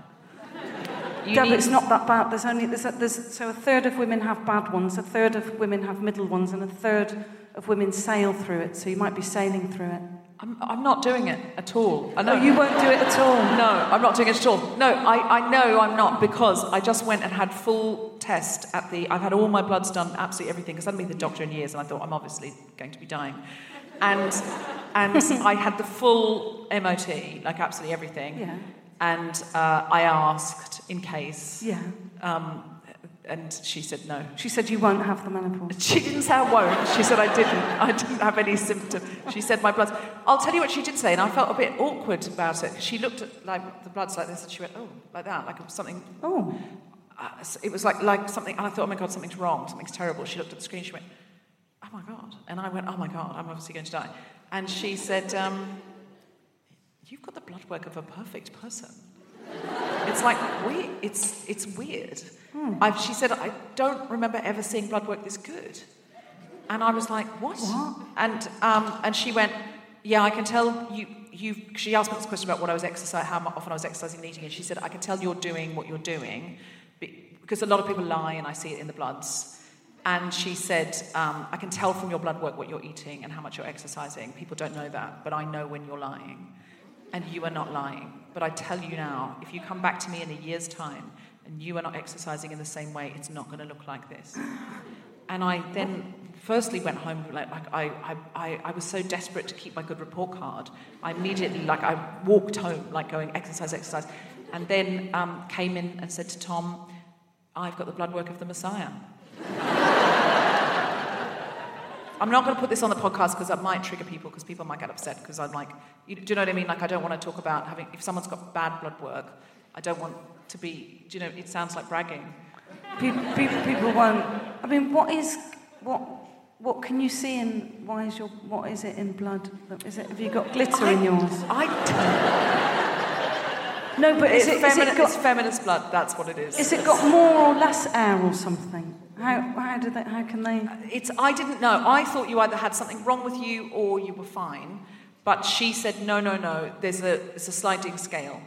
You Yeah, but it's not that bad. There's only there's, a, there's so a third of women have bad ones, a third of women have middle ones, and a third of women sail through it. So you might be sailing through it. I'm, I'm not doing it at all. I know No, you won't do it at all. No, I'm not doing it at all. No, I, I know I'm not because I just went and had full test at the. I've had all my bloods done, absolutely everything, because I hadn't been to the doctor in years, and I thought I'm obviously going to be dying. And and I had the full MOT, like absolutely everything. Yeah. And uh, I asked in case. Yeah. Um, and she said no. She said you won't have the menopause. She didn't say I won't. She said I didn't. I didn't have any symptom. She said my bloods. I'll tell you what she did say, and I felt a bit awkward about it. She looked at like the bloods like this, and she went, "Oh, like that, like something." Oh. Uh, it was like like something, and I thought, "Oh my god, something's wrong. Something's terrible." She looked at the screen. She went, "Oh my god," and I went, "Oh my god, I'm obviously going to die." And she said, um, "You've got the blood work of a perfect person." It's like weird. It's it's weird. Hmm. She said, I don't remember ever seeing blood work this good. And I was like, what? And um, and she went, yeah, I can tell you. You. She asked me this question about what I was exercising, how often I was exercising and eating, and she said, I can tell you're doing what you're doing, because a lot of people lie, and I see it in the bloods. And she said, um, I can tell from your blood work what you're eating and how much you're exercising. People don't know that, but I know when you're lying. And you are not lying. But I tell you now, if you come back to me in a year's time and you are not exercising in the same way, it's not going to look like this. And I then firstly went home, like, like I, I, I, was so desperate to keep my good report card. I immediately, like, I walked home, like going exercise, exercise. And then um, came in and said to Tom, I've got the blood work of the Messiah. I'm not going to put this on the podcast because that might trigger people because people might get upset because I'm like, you, do you know what I mean? Like, I don't want to talk about having, if someone's got bad blood work, I don't want to be, do you know, it sounds like bragging. People, people, people won't. I mean, what is what? What can you see in? Why is your? What is it in blood? Is it? Have you got glitter in yours? I. No, but is it's, it, is femini- it got? it's feminist blood, that's what it is. Is it got more or less air or something? How, how do they? How can they? It's, I didn't know. I thought you either had something wrong with you or you were fine. But she said, no, no, no, there's a, it's a sliding scale.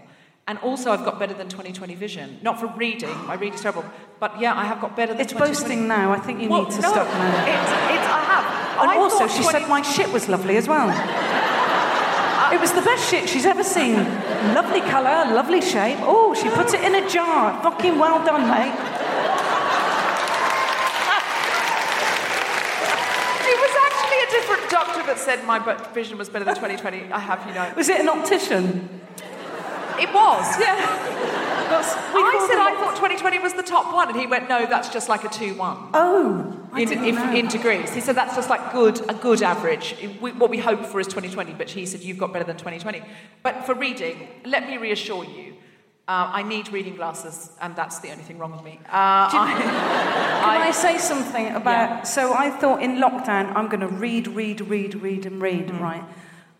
And also, I've got better than 20/20 vision. Not for reading, my reading's terrible. But yeah, I have got better than It's 20/20. boasting now. I think you Well, need to no, stop now. It's, it's, I have. And I also, she 20 said my shit was lovely as well. it was the best shit she's ever seen. Lovely colour, lovely shape. Oh, she put it in a jar. Fucking well done, mate. It was actually a different doctor that said my vision was better than 20/20. I have, you know. Was it an optician? It was, yeah. I said I thought 2020 was the top one, and he went, no, that's just like a 2 1. Oh, I in, know. in degrees. He said that's just like good, a good average. We, what we hope for is 2020, but he said you've got better than 2020. But for reading, let me reassure you, uh, I need reading glasses, and that's the only thing wrong with me. Uh, I, Can I, I- say something about? So I thought in lockdown I'm going to read, read, read, read, and read, Mm. right?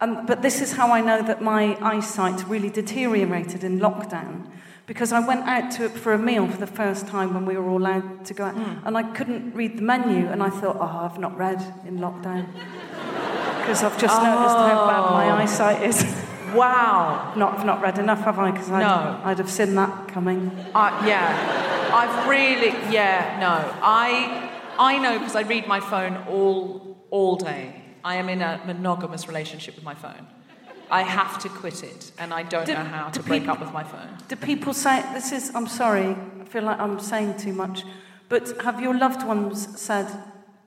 Um, but this is how I know that my eyesight really deteriorated in lockdown. Because I went out to for a meal for the first time when we were all allowed to go out, Mm. and I couldn't read the menu, and I thought, oh, I've not read in lockdown because I've just noticed how bad my Oh. eyesight is. wow. not, I've not read enough, have I? Because I'd, No. I'd have seen that coming. Uh, yeah, I've really, yeah, no. I, I know because I read my phone all, all day. I am in a monogamous relationship with my phone. I have to quit it, and I don't Do- know how to break up with my phone. Do people say this is? I'm sorry. I feel like I'm saying too much. But have your loved ones said,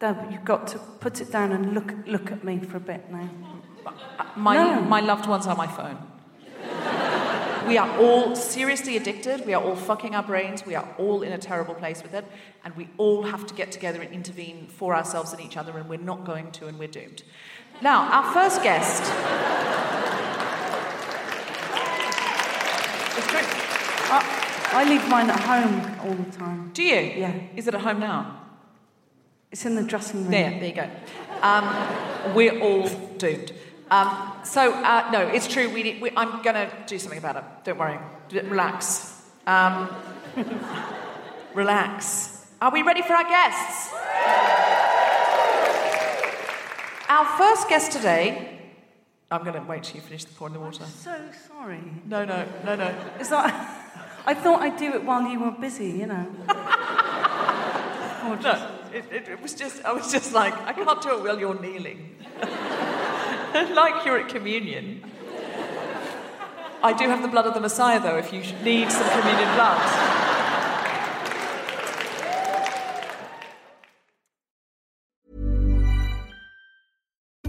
"Deb, you've got to put it down and look look at me for a bit now"? My, No. my loved ones are my phone. We are all seriously addicted. We are all fucking our brains. We are all in a terrible place with it. And we all have to get together and intervene for ourselves and each other, and we're not going to, and we're doomed. Now, our first guest. I leave mine at home all the time. Do you? Yeah. Is it at home now? It's in the dressing room. There, there you go. Um, we're all doomed. Um, so, uh, no, it's true. We, we, I'm going to do something about it. Don't worry. Relax. Um, relax. Are we ready for our guests? Our first guest today. I'm going to wait till you finish the pouring the water. So sorry. No, no, no, no. Is that? I thought I'd do it while you were busy. You know. No, it, it, it was just, I was just like, I can't do it while you're kneeling. like you're at communion. I do have the blood of the Messiah, though, if you need some communion blood.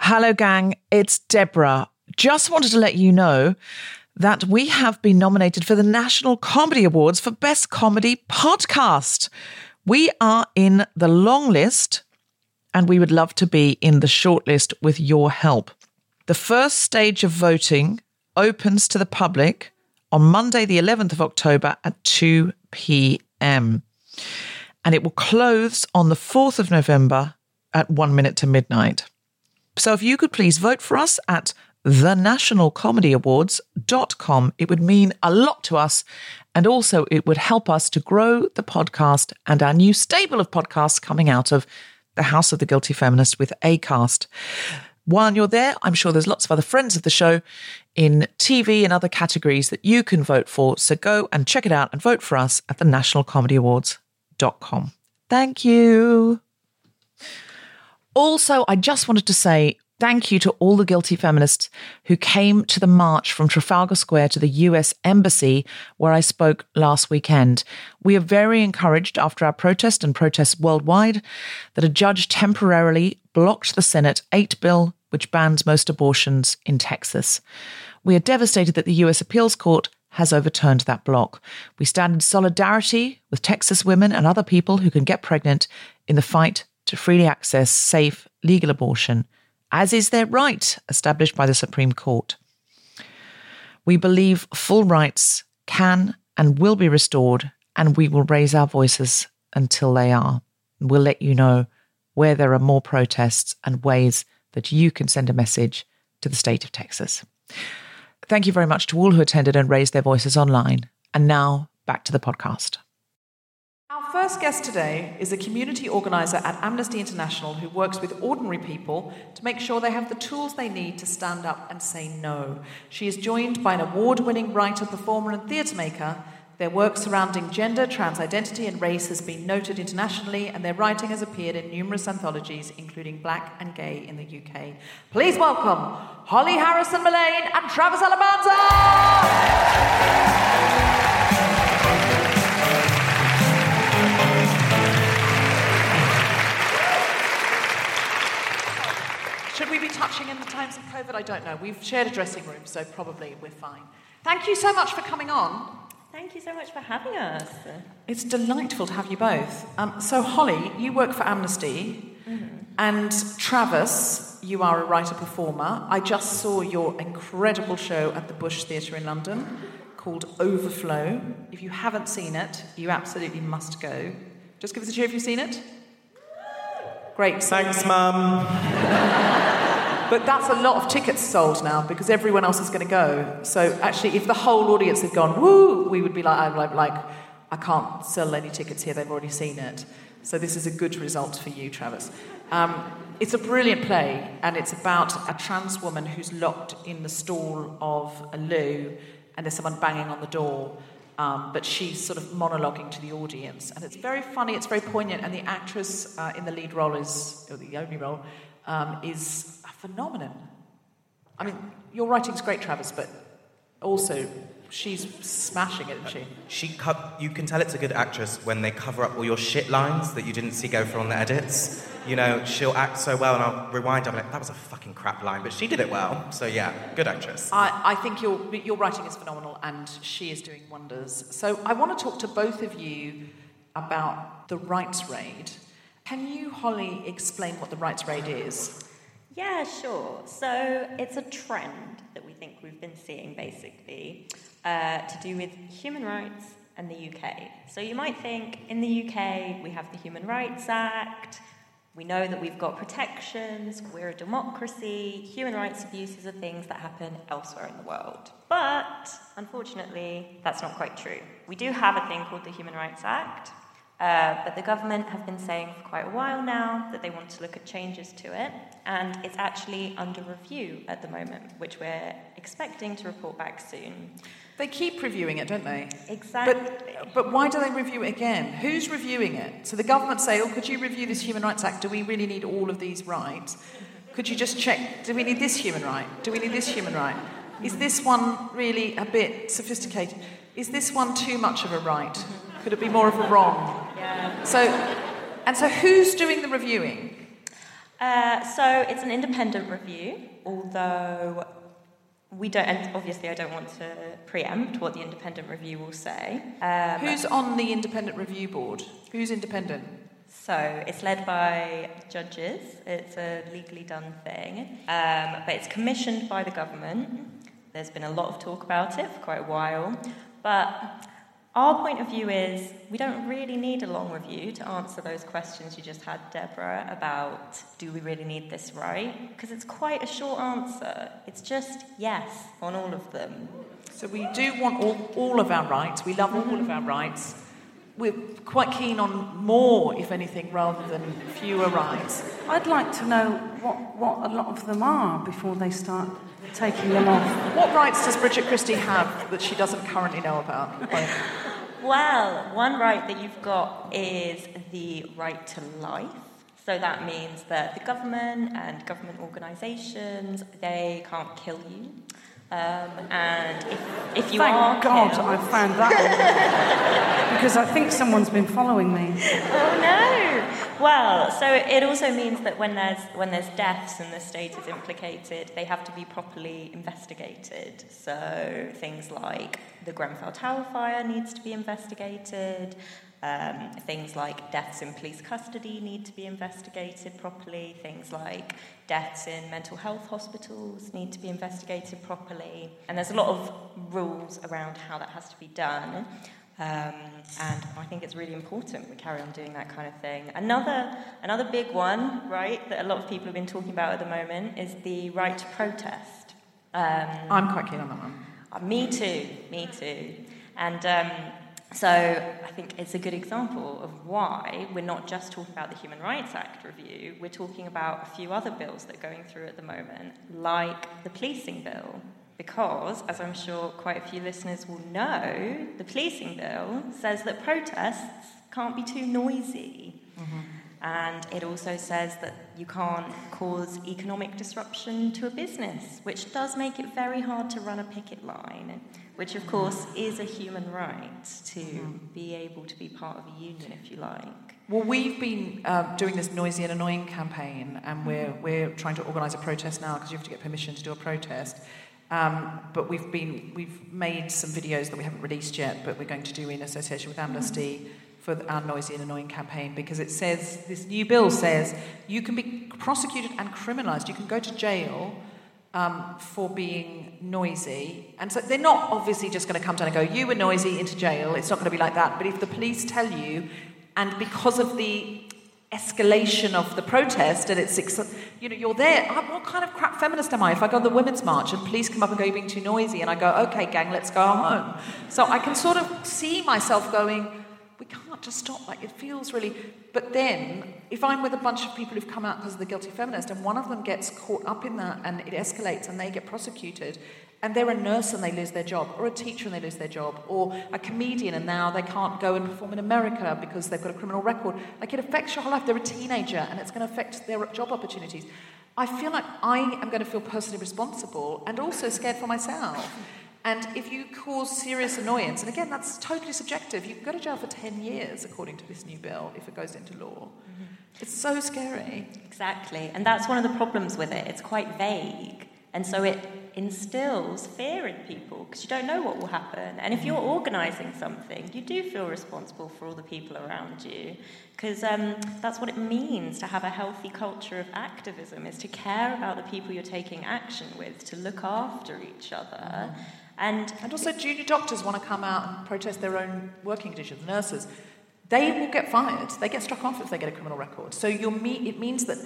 Hello, gang. It's Deborah. Just wanted to let you know that we have been nominated for the National Comedy Awards for Best Comedy Podcast. We are in the long list and we would love to be in the shortlist with your help. The first stage of voting opens to the public on Monday, the 11th of October at 2 p.m. And it will close on the 4th of November at one minute to midnight. So if you could please vote for us at thenationalcomedyawards.com, it would mean a lot to us. And also, it would help us to grow the podcast and our new stable of podcasts coming out of the House of the Guilty Feminist with ACAST. While you're there, I'm sure there's lots of other friends of the show in TV and other categories that you can vote for. So go and check it out and vote for us at thenationalcomedyawards.com. Thank you. Also, I just wanted to say thank you to all the guilty feminists who came to the march from Trafalgar Square to the US Embassy, where I spoke last weekend. We are very encouraged after our protest and protests worldwide that a judge temporarily blocked the Senate 8 bill, which bans most abortions in Texas. We are devastated that the US Appeals Court has overturned that block. We stand in solidarity with Texas women and other people who can get pregnant in the fight to freely access safe, legal abortion, as is their right established by the Supreme Court. We believe full rights can and will be restored, and we will raise our voices until they are. We'll let you know where there are more protests and ways that you can send a message to the state of Texas. Thank you very much to all who attended and raised their voices online. And now back to the podcast. Our first guest today is a community organizer at Amnesty International who works with ordinary people to make sure they have the tools they need to stand up and say no. She is joined by an award winning writer, performer, and theatre maker. Their work surrounding gender, trans identity, and race has been noted internationally, and their writing has appeared in numerous anthologies, including Black and Gay in the UK. Please welcome Holly Harrison Mullane and Travis Should we be touching in the times of COVID? I don't know. We've shared a dressing room, so probably we're fine. Thank you so much for coming on. Thank you so much for having us. It's delightful to have you both. Um, so, Holly, you work for Amnesty, and Travis, you are a writer performer. I just saw your incredible show at the Bush Theatre in London called Overflow. If you haven't seen it, you absolutely must go. Just give us a cheer if you've seen it. Great. Thanks, Mum. But that's a lot of tickets sold now because everyone else is going to go. So actually, if the whole audience had gone woo, we would be like, I'm like, like, I can't sell any tickets here. They've already seen it. So this is a good result for you, Travis. Um, it's a brilliant play, and it's about a trans woman who's locked in the stall of a loo, and there's someone banging on the door. Um, but she's sort of monologuing to the audience, and it's very funny. It's very poignant, and the actress uh, in the lead role is, or the only role, um, is phenomenon. I mean, your writing's great, Travis, but also she's smashing it, isn't she? She co- you can tell it's a good actress when they cover up all your shit lines that you didn't see go for on the edits. You know, she'll act so well, and I'll rewind. I'm like, that was a fucking crap line, but she did it well. So yeah, good actress. I, I think your, your writing is phenomenal and she is doing wonders. So I want to talk to both of you about the rights raid. Can you, Holly, explain what the rights raid is? Yeah, sure. So it's a trend that we think we've been seeing basically uh, to do with human rights and the UK. So you might think in the UK we have the Human Rights Act, we know that we've got protections, we're a democracy, human rights abuses are things that happen elsewhere in the world. But unfortunately, that's not quite true. We do have a thing called the Human Rights Act, uh, but the government have been saying for quite a while now that they want to look at changes to it, and it's actually under review at the moment, which we're expecting to report back soon. They keep reviewing it, don't they? Exactly. But, but why do they review it again? Who's reviewing it? So the government say, oh, could you review this Human Rights Act? Do we really need all of these rights? Could you just check, do we need this human right? Do we need this human right? Is this one really a bit sophisticated? Is this one too much of a right? Could it be more of a wrong? Yeah. So, and so who's doing the reviewing? Uh, so it's an independent review, although we don't, and obviously I don't want to preempt what the independent review will say. Um, Who's on the independent review board? Who's independent? So it's led by judges. It's a legally done thing, um, but it's commissioned by the government. There's been a lot of talk about it for quite a while, but our point of view is we don't really need a long review to answer those questions you just had, Deborah, about do we really need this right? Because it's quite a short answer. It's just yes on all of them. So we do want all, all of our rights. We love all of our rights. We're quite keen on more, if anything, rather than fewer rights. I'd like to know what, what a lot of them are before they start taking them off. What rights does Bridget Christie have that she doesn't currently know about? Well, one right that you've got is the right to life. So that means that the government and government organisations they can't kill you. Um, and if, if you Thank are God killed, I found that one. because I think someone's been following me. oh no! Well, so it also means that when there's when there's deaths and the state is implicated, they have to be properly investigated. So things like the Grenfell Tower fire needs to be investigated. Um, things like deaths in police custody need to be investigated properly. Things like deaths in mental health hospitals need to be investigated properly. And there's a lot of rules around how that has to be done. Um, and I think it's really important we carry on doing that kind of thing. Another, another big one, right, that a lot of people have been talking about at the moment is the right to protest. Um, I'm quite keen on that one. uh, me too, me too. And um, so I think it's a good example of why we're not just talking about the Human Rights Act review, we're talking about a few other bills that are going through at the moment, like the policing bill. Because, as I'm sure quite a few listeners will know, the policing bill says that protests can't be too noisy. Mm-hmm. And it also says that you can't cause economic disruption to a business, which does make it very hard to run a picket line, which of course is a human right to be able to be part of a union if you like. Well, we've been uh, doing this noisy and annoying campaign, and we're we're trying to organise a protest now because you have to get permission to do a protest. Um, but we've been we've made some videos that we haven't released yet, but we're going to do in association with Amnesty for our noisy and annoying campaign because it says this new bill says you can be prosecuted and criminalised. You can go to jail um, for being noisy. And so they're not obviously just going to come down and go, you were noisy into jail. It's not going to be like that. But if the police tell you, and because of the escalation of the protest and it's you know you're there I- what kind of crap feminist am I if I go to the women's march and police come up and go you're being too noisy and I go okay gang let's go home so I can sort of see myself going to stop. Like it feels really. But then, if I'm with a bunch of people who've come out because of the guilty feminist, and one of them gets caught up in that, and it escalates, and they get prosecuted, and they're a nurse and they lose their job, or a teacher and they lose their job, or a comedian and now they can't go and perform in America because they've got a criminal record. Like it affects your whole life. They're a teenager, and it's going to affect their job opportunities. I feel like I am going to feel personally responsible and also scared for myself. And if you cause serious annoyance, and again, that's totally subjective, you can go to jail for 10 years, according to this new bill, if it goes into law. Mm-hmm. It's so scary. Exactly. And that's one of the problems with it. It's quite vague. And so it instills fear in people because you don't know what will happen. And if mm-hmm. you're organising something, you do feel responsible for all the people around you because um, that's what it means to have a healthy culture of activism is to care about the people you're taking action with, to look after each other. Mm-hmm. And, and also, junior doctors want to come out and protest their own working conditions, nurses. They will get fired. They get struck off if they get a criminal record. So me- it means that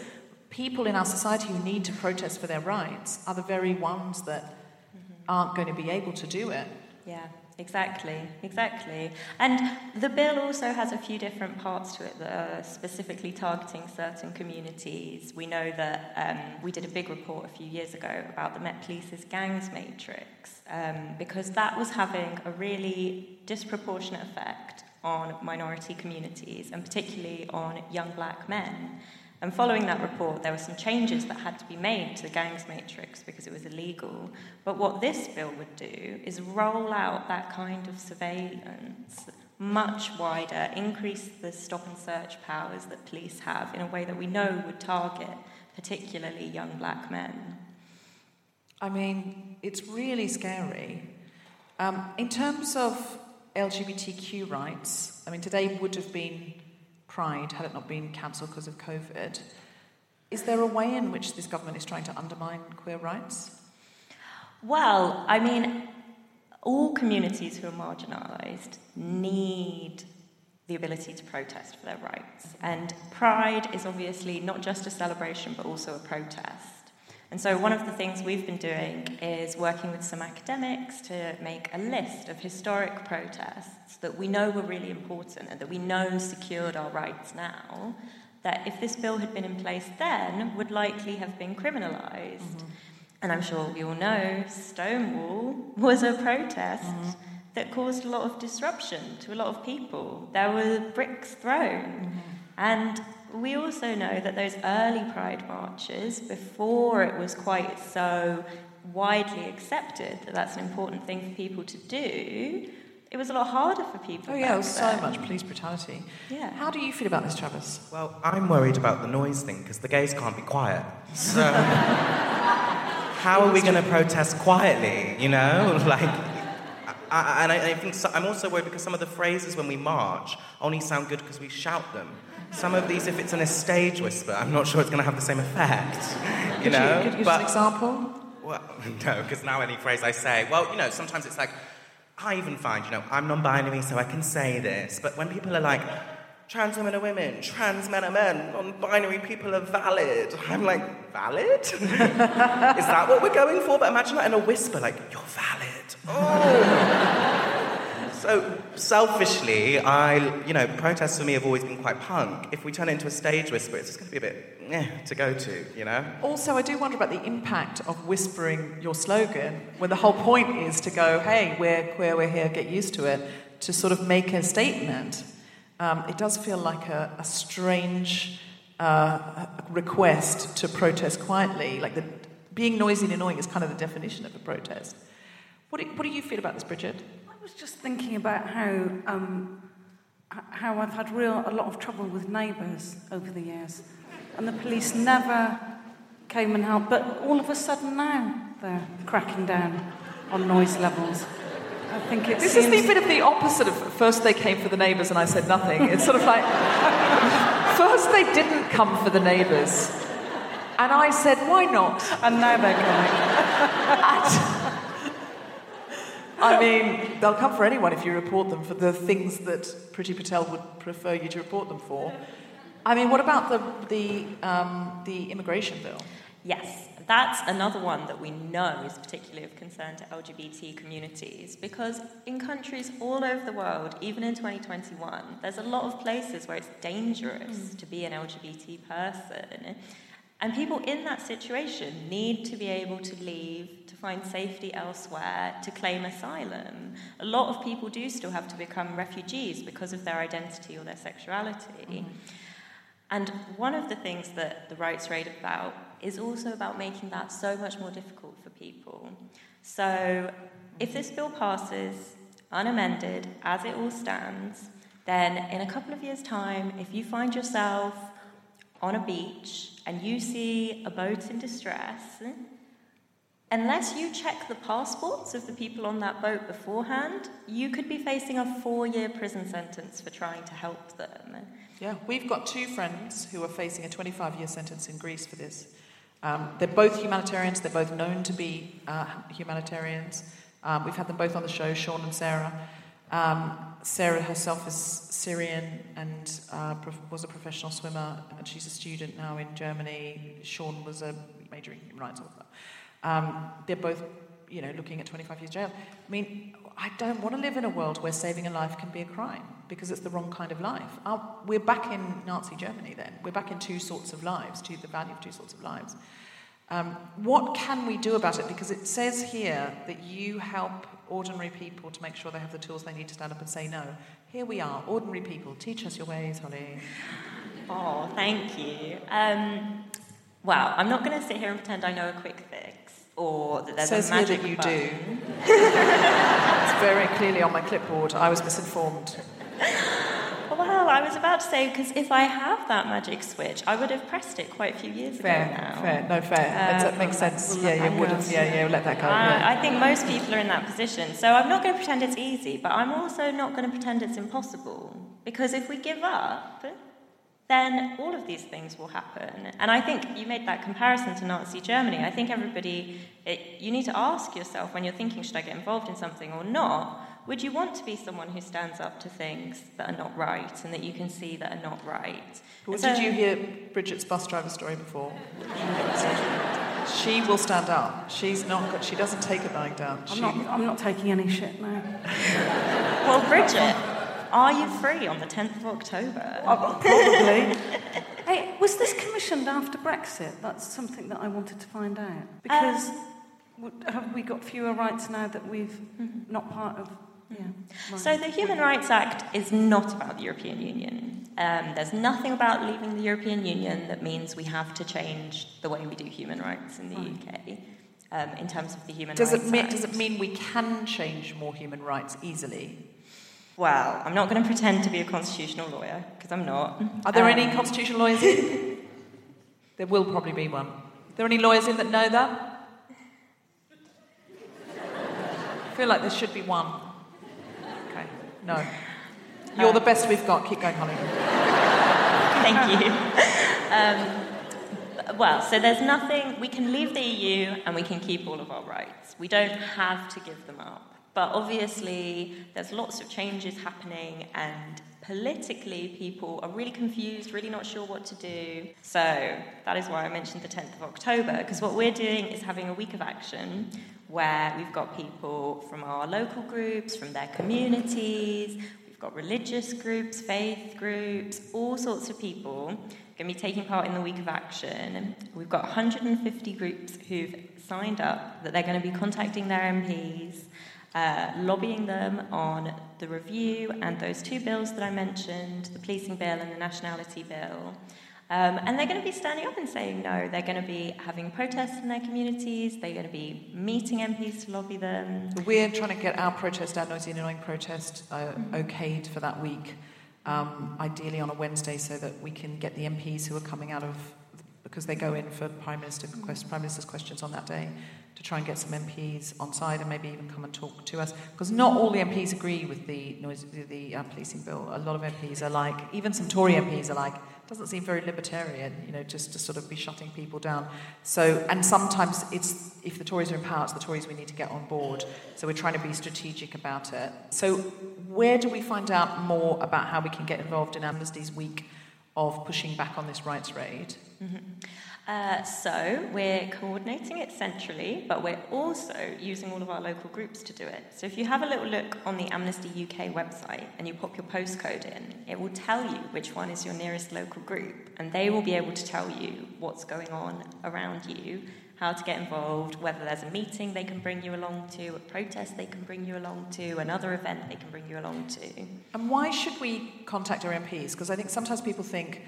people in our society who need to protest for their rights are the very ones that mm-hmm. aren't going to be able to do it. Yeah, exactly, exactly. And the bill also has a few different parts to it that are specifically targeting certain communities. We know that um, we did a big report a few years ago about the Met Police's gangs matrix um, because that was having a really disproportionate effect on minority communities and particularly on young black men. And following that report, there were some changes that had to be made to the gangs matrix because it was illegal. But what this bill would do is roll out that kind of surveillance much wider, increase the stop and search powers that police have in a way that we know would target particularly young black men. I mean, it's really scary. Um, in terms of LGBTQ rights, I mean, today would have been Pride had it not been cancelled because of COVID. Is there a way in which this government is trying to undermine queer rights? Well, I mean, all communities who are marginalised need the ability to protest for their rights. And Pride is obviously not just a celebration, but also a protest. And so, one of the things we've been doing is working with some academics to make a list of historic protests that we know were really important and that we know secured our rights now, that if this bill had been in place then, would likely have been criminalised. Mm-hmm. And I'm sure we all know Stonewall was a protest. Mm-hmm. That caused a lot of disruption to a lot of people. There were bricks thrown. Mm-hmm. And we also know that those early Pride marches, before it was quite so widely accepted that that's an important thing for people to do, it was a lot harder for people. Oh, yeah, there was so much police brutality. Yeah. How do you feel about this, Travis? Well, I'm worried about the noise thing because the gays can't be quiet. So, how are we going to protest quietly, you know? Like, I, and I, I think so, I'm also worried because some of the phrases when we march only sound good because we shout them. Some of these, if it's in a stage whisper, I'm not sure it's going to have the same effect. You could know, you, could you but, an example? Well, no, because now any phrase I say, well, you know, sometimes it's like, I even find, you know, I'm non-binary, so I can say this. But when people are like, trans women are women, trans men are men, non-binary people are valid, I'm like, valid? Is that what we're going for? But imagine that in a whisper, like, you're valid. Oh. So selfishly, I, you know, protests for me have always been quite punk. If we turn it into a stage whisper, it's just going to be a bit eh, to go to, you know. Also, I do wonder about the impact of whispering your slogan when the whole point is to go, "Hey, we're queer, we're here, get used to it," to sort of make a statement. Um, it does feel like a, a strange uh, request to protest quietly. Like the, being noisy and annoying is kind of the definition of a protest. What do, what do you feel about this, Bridget? I was just thinking about how um, how I've had real a lot of trouble with neighbours over the years, and the police never came and helped. But all of a sudden now they're cracking down on noise levels. I think it this seems... is the bit of the opposite of first they came for the neighbours and I said nothing. It's sort of like first they didn't come for the neighbours, and I said why not, and now they're coming. I mean, they'll come for anyone if you report them for the things that Priti Patel would prefer you to report them for. I mean, what about the the um, the immigration bill? Yes, that's another one that we know is particularly of concern to LGBT communities because in countries all over the world, even in 2021, there's a lot of places where it's dangerous to be an LGBT person. And people in that situation need to be able to leave, to find safety elsewhere, to claim asylum. A lot of people do still have to become refugees because of their identity or their sexuality. Mm-hmm. And one of the things that the Rights Raid about is also about making that so much more difficult for people. So if this bill passes unamended as it all stands, then in a couple of years' time, if you find yourself on a beach and you see a boat in distress, unless you check the passports of the people on that boat beforehand, you could be facing a four year prison sentence for trying to help them. Yeah, we've got two friends who are facing a 25 year sentence in Greece for this. Um, they're both humanitarians, they're both known to be uh, humanitarians. Um, we've had them both on the show, Sean and Sarah. Um, Sarah herself is Syrian and uh, was a professional swimmer, and she's a student now in Germany. Sean was a major in human rights author. Um, they're both, you know, looking at 25 years jail. I mean, I don't want to live in a world where saving a life can be a crime because it's the wrong kind of life. We're back in Nazi Germany then. We're back in two sorts of lives, two, the value of two sorts of lives. Um, what can we do about it? Because it says here that you help ordinary people to make sure they have the tools they need to stand up and say no. Here we are, ordinary people. Teach us your ways, Holly. Oh, thank you. Um, well, I'm not going to sit here and pretend I know a quick fix or that there's says a magic here that you button. do. it's very clearly on my clipboard. I was misinformed. Well, I was about to say because if I have that magic switch, I would have pressed it quite a few years Fair, ago now. fair, no fair. It's- that Um, makes sense. we'll Yeah, you would have. Yeah, yeah, let that go. I, yeah. I think most people are in that position. So I'm not going to pretend it's easy, but I'm also not going to pretend it's impossible. Because if we give up, then all of these things will happen. And I think you made that comparison to Nazi Germany. I think everybody, it, you need to ask yourself when you're thinking, should I get involved in something or not? Would you want to be someone who stands up to things that are not right and that you can see that are not right? Well, so- did you hear Bridget's bus driver story before? She will stand up. She's not. got- She doesn't take it lying down. I'm She- not, I'm not taking any shit now. Well, Bridget, are you free on the 10th of October? Uh, probably. hey, was this commissioned after Brexit? That's something that I wanted to find out. Because um, w have we got fewer rights now that we've mm-hmm. not part of? Yeah. So the Human Rights Act is not about the European Union. Um, there's nothing about leaving the European Union that means we have to change the way we do human rights in the UK. Um, in terms of the Human Does Rights it mean? Act. Does it mean we can change more human rights easily? Well, I'm not going to pretend to be a constitutional lawyer because I'm not. Are there Um, any constitutional lawyers in? there will probably be one. Are there any lawyers in that know that? I feel like there should be one. No. You're the best we've got. Keep going, Holly. Thank you. Um, well, so there's nothing, we can leave the EU and we can keep all of our rights. We don't have to give them up. But obviously, there's lots of changes happening, and politically, people are really confused, really not sure what to do. So that is why I mentioned the 10th of October, because what we're doing is having a week of action where we've got people from our local groups, from their communities, We've got religious groups, faith groups, all sorts of people going to be taking part in the week of action. We've got 150 groups who've signed up that they're going to be contacting their MPs, uh, lobbying them on the review and those two bills that I mentioned, the policing bill and the nationality bill. Um, and they're going to be standing up and saying no. They're going to be having protests in their communities. They're going to be meeting MPs to lobby them. We're trying to get our protest, our noisy and annoying protest, uh, okayed for that week, um, ideally on a Wednesday, so that we can get the MPs who are coming out of because they go in for Prime Minister quest, Prime Minister's questions on that day to try and get some MPs on side and maybe even come and talk to us because not all the MPs agree with the noise, the, the uh, policing bill. A lot of MPs are like, even some Tory MPs are like, doesn't seem very libertarian, you know, just to sort of be shutting people down. So, and sometimes it's if the Tories are in power, it's the Tories we need to get on board. So we're trying to be strategic about it. So, where do we find out more about how we can get involved in Amnesty's week of pushing back on this rights raid? Uh, so we're coordinating it centrally, but we're also using all of our local groups to do it. So if you have a little look on the Amnesty UK website and you pop your postcode in, it will tell you which one is your nearest local group, and they will be able to tell you what's going on around you, how to get involved, whether there's a meeting they can bring you along to, a protest they can bring you along to, another event they can bring you along to. And why should we contact our MPs? Because I think sometimes people think,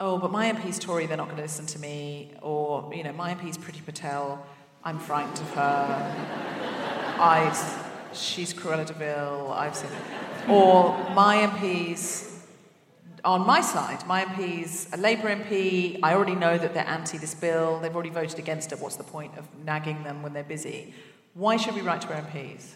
oh, but my MP's Tory, they're not going to listen to me, or, you know, my MP's Priti Patel, I'm frightened of her, I, she's Cruella de Vil, I've seen it. Or my MP's on my side, my MP's a Labour MP, I already know that they're anti this bill, they've already voted against it, what's the point of nagging them when they're busy? Why should we write to our MPs?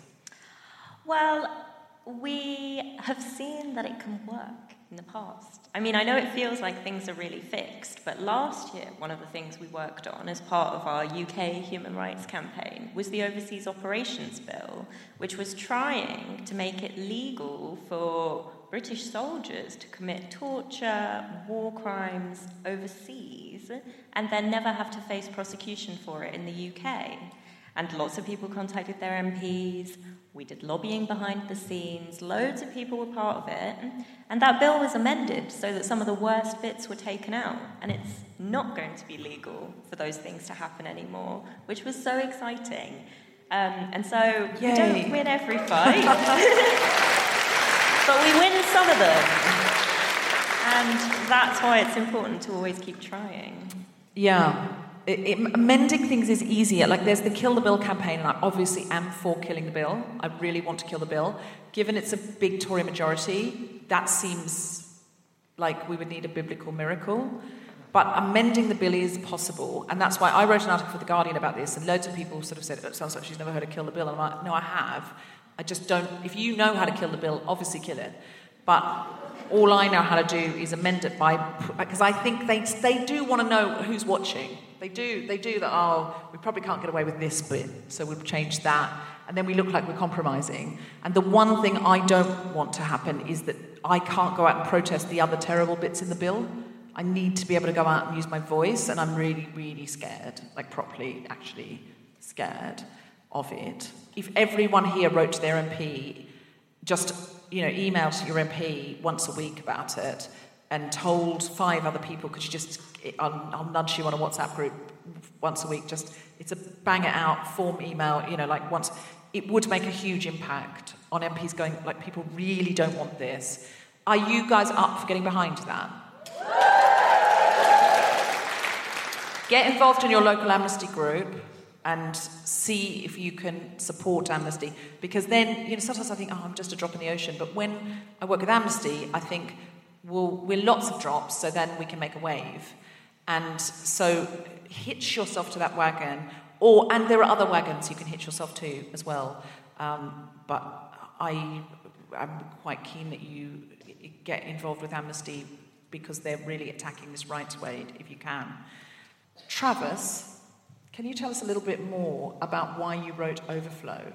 Well, we have seen that it can work in the past. I mean, I know it feels like things are really fixed, but last year, one of the things we worked on as part of our UK human rights campaign was the Overseas Operations Bill, which was trying to make it legal for British soldiers to commit torture, war crimes overseas, and then never have to face prosecution for it in the UK. And lots of people contacted their MPs. We did lobbying behind the scenes. Loads of people were part of it. And that bill was amended so that some of the worst bits were taken out. And it's not going to be legal for those things to happen anymore, which was so exciting. Um, and so we don't win every fight, but we win some of them. And that's why it's important to always keep trying. Yeah. It, it, amending things is easier. Like there's the kill the bill campaign, and I obviously am for killing the bill. I really want to kill the bill. Given it's a big Tory majority, that seems like we would need a biblical miracle. But amending the bill is possible, and that's why I wrote an article for the Guardian about this. And loads of people sort of said, "It sounds like she's never heard of kill the bill." And I'm like, "No, I have. I just don't. If you know how to kill the bill, obviously kill it. But all I know how to do is amend it by because I think they they do want to know who's watching. They do they do that. Oh, we probably can't get away with this bit, so we'll change that, and then we look like we're compromising. And the one thing I don't want to happen is that I can't go out and protest the other terrible bits in the bill. I need to be able to go out and use my voice, and I'm really really scared, like properly actually scared of it. If everyone here wrote to their MP just you know emailed your MP once a week about it and told five other people could you just I'll, I'll nudge you on a WhatsApp group once a week just it's a bang it out form email you know like once it would make a huge impact on MPs going like people really don't want this are you guys up for getting behind that get involved in your local amnesty group and see if you can support Amnesty. Because then, you know, sometimes I think, oh, I'm just a drop in the ocean. But when I work with Amnesty, I think, well, we're lots of drops, so then we can make a wave. And so hitch yourself to that wagon, or and there are other wagons you can hitch yourself to as well. Um, but I am quite keen that you get involved with Amnesty because they're really attacking this rights raid if you can. Travis, can you tell us a little bit more about why you wrote Overflow?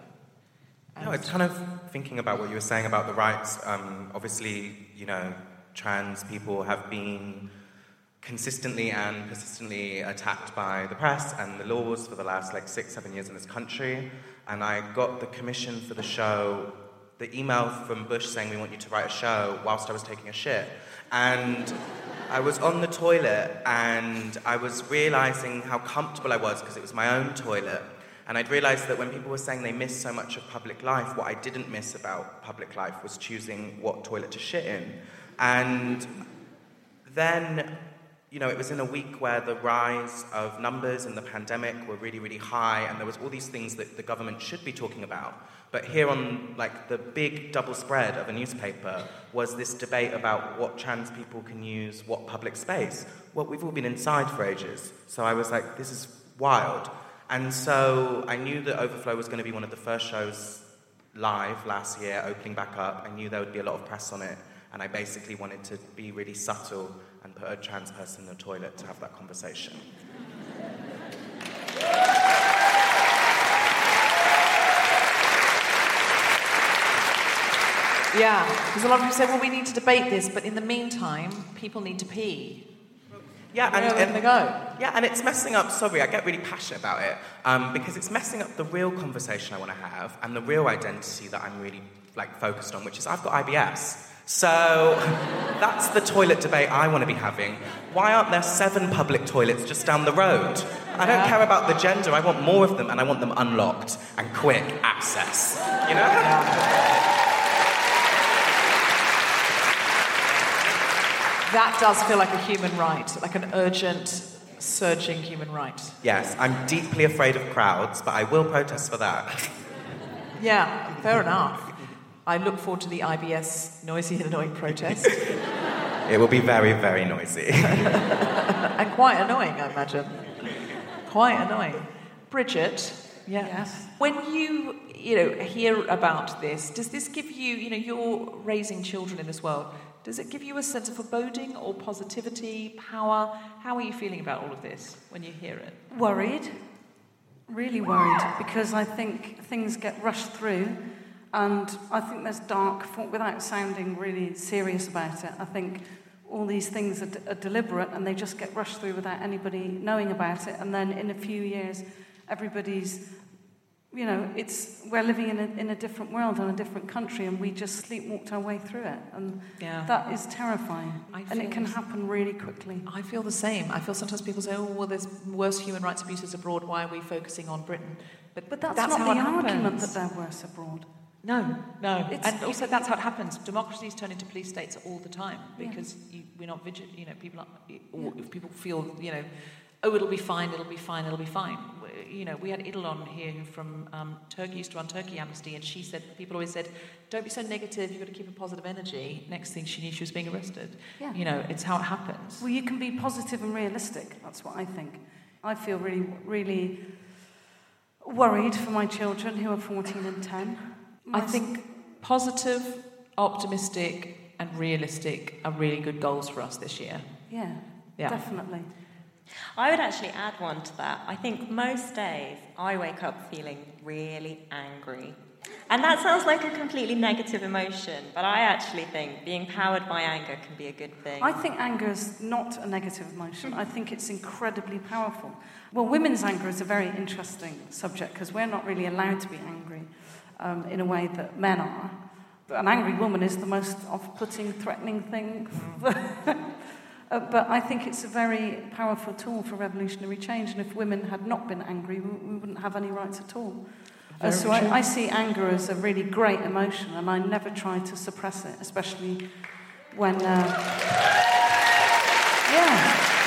No, it's kind of thinking about what you were saying about the rights. Um, obviously, you know, trans people have been consistently and persistently attacked by the press and the laws for the last like six, seven years in this country. And I got the commission for the show, the email from Bush saying we want you to write a show whilst I was taking a shit. And I was on the toilet and I was realizing how comfortable I was because it was my own toilet. And I'd realized that when people were saying they missed so much of public life, what I didn't miss about public life was choosing what toilet to shit in. And then, you know, it was in a week where the rise of numbers and the pandemic were really, really high, and there was all these things that the government should be talking about. But here on like the big double spread of a newspaper was this debate about what trans people can use, what public space. Well, we've all been inside for ages. So I was like, this is wild. And so I knew that Overflow was going to be one of the first shows live last year, opening back up. I knew there would be a lot of press on it. And I basically wanted to be really subtle and put a trans person in the toilet to have that conversation. Yeah, because a lot of people say, well, we need to debate this, but in the meantime, people need to pee. Yeah, Where and, and gonna go? Yeah, and it's messing up. Sorry, I get really passionate about it um, because it's messing up the real conversation I want to have and the real identity that I'm really like focused on, which is I've got IBS. So that's the toilet debate I want to be having. Why aren't there seven public toilets just down the road? I don't care about the gender. I want more of them, and I want them unlocked and quick access. You know? That does feel like a human right, like an urgent, surging human right. Yes, I'm deeply afraid of crowds, but I will protest for that. Yeah, fair enough. I look forward to the IBS noisy and annoying protest. It will be very, very noisy. and quite annoying, I imagine. Quite annoying. Bridget, Yes. when you you know hear about this, does this give you you know you're raising children in this world? Does it give you a sense of foreboding or positivity, power? How are you feeling about all of this when you hear it? Worried, really worried, because I think things get rushed through, and I think there's dark, without sounding really serious about it, I think all these things are, d- are deliberate and they just get rushed through without anybody knowing about it, and then in a few years, everybody's you know, it's we're living in a, in a different world and a different country, and we just sleepwalked our way through it, and Yeah. that is terrifying. I and it can happen really quickly. I feel the same. I feel sometimes people say, "Oh, well, there's worse human rights abuses abroad. Why are we focusing on Britain?" But, But that's, that's not the argument happens. that they're worse abroad. No, no. It's- and also, that's how it happens. Democracies turn into police states all the time because you, we're not vigilant. You know, people, are, or if people feel, you know, oh, it'll be fine, it'll be fine, it'll be fine. You know, we had Idil on here who from um, Turkey, used to run Turkey Amnesty, and she said, people always said, don't be so negative, you've got to keep a positive energy. Next thing she knew, she was being arrested. Yeah. You know, it's how it happens. Well, you can be positive and realistic. That's what I think. I feel really, really worried for my children who are 14 and 10. I think positive, optimistic, and realistic are really good goals for us this year. Yeah, Yeah. definitely. I would actually add one to that. I think most days I wake up feeling really angry. And that sounds like a completely negative emotion, but I actually think being powered by anger can be a good thing. I think anger is not a negative emotion. I think it's incredibly powerful. Well, women's anger is a very interesting subject because we're not really allowed to be angry um, in a way that men are. An angry woman is the most off putting, threatening thing. Uh, but I think it's a very powerful tool for revolutionary change. And if women had not been angry, we, we wouldn't have any rights at all. Uh, so. I, I see anger as a really great emotion, and I never try to suppress it, especially when. Uh, yeah.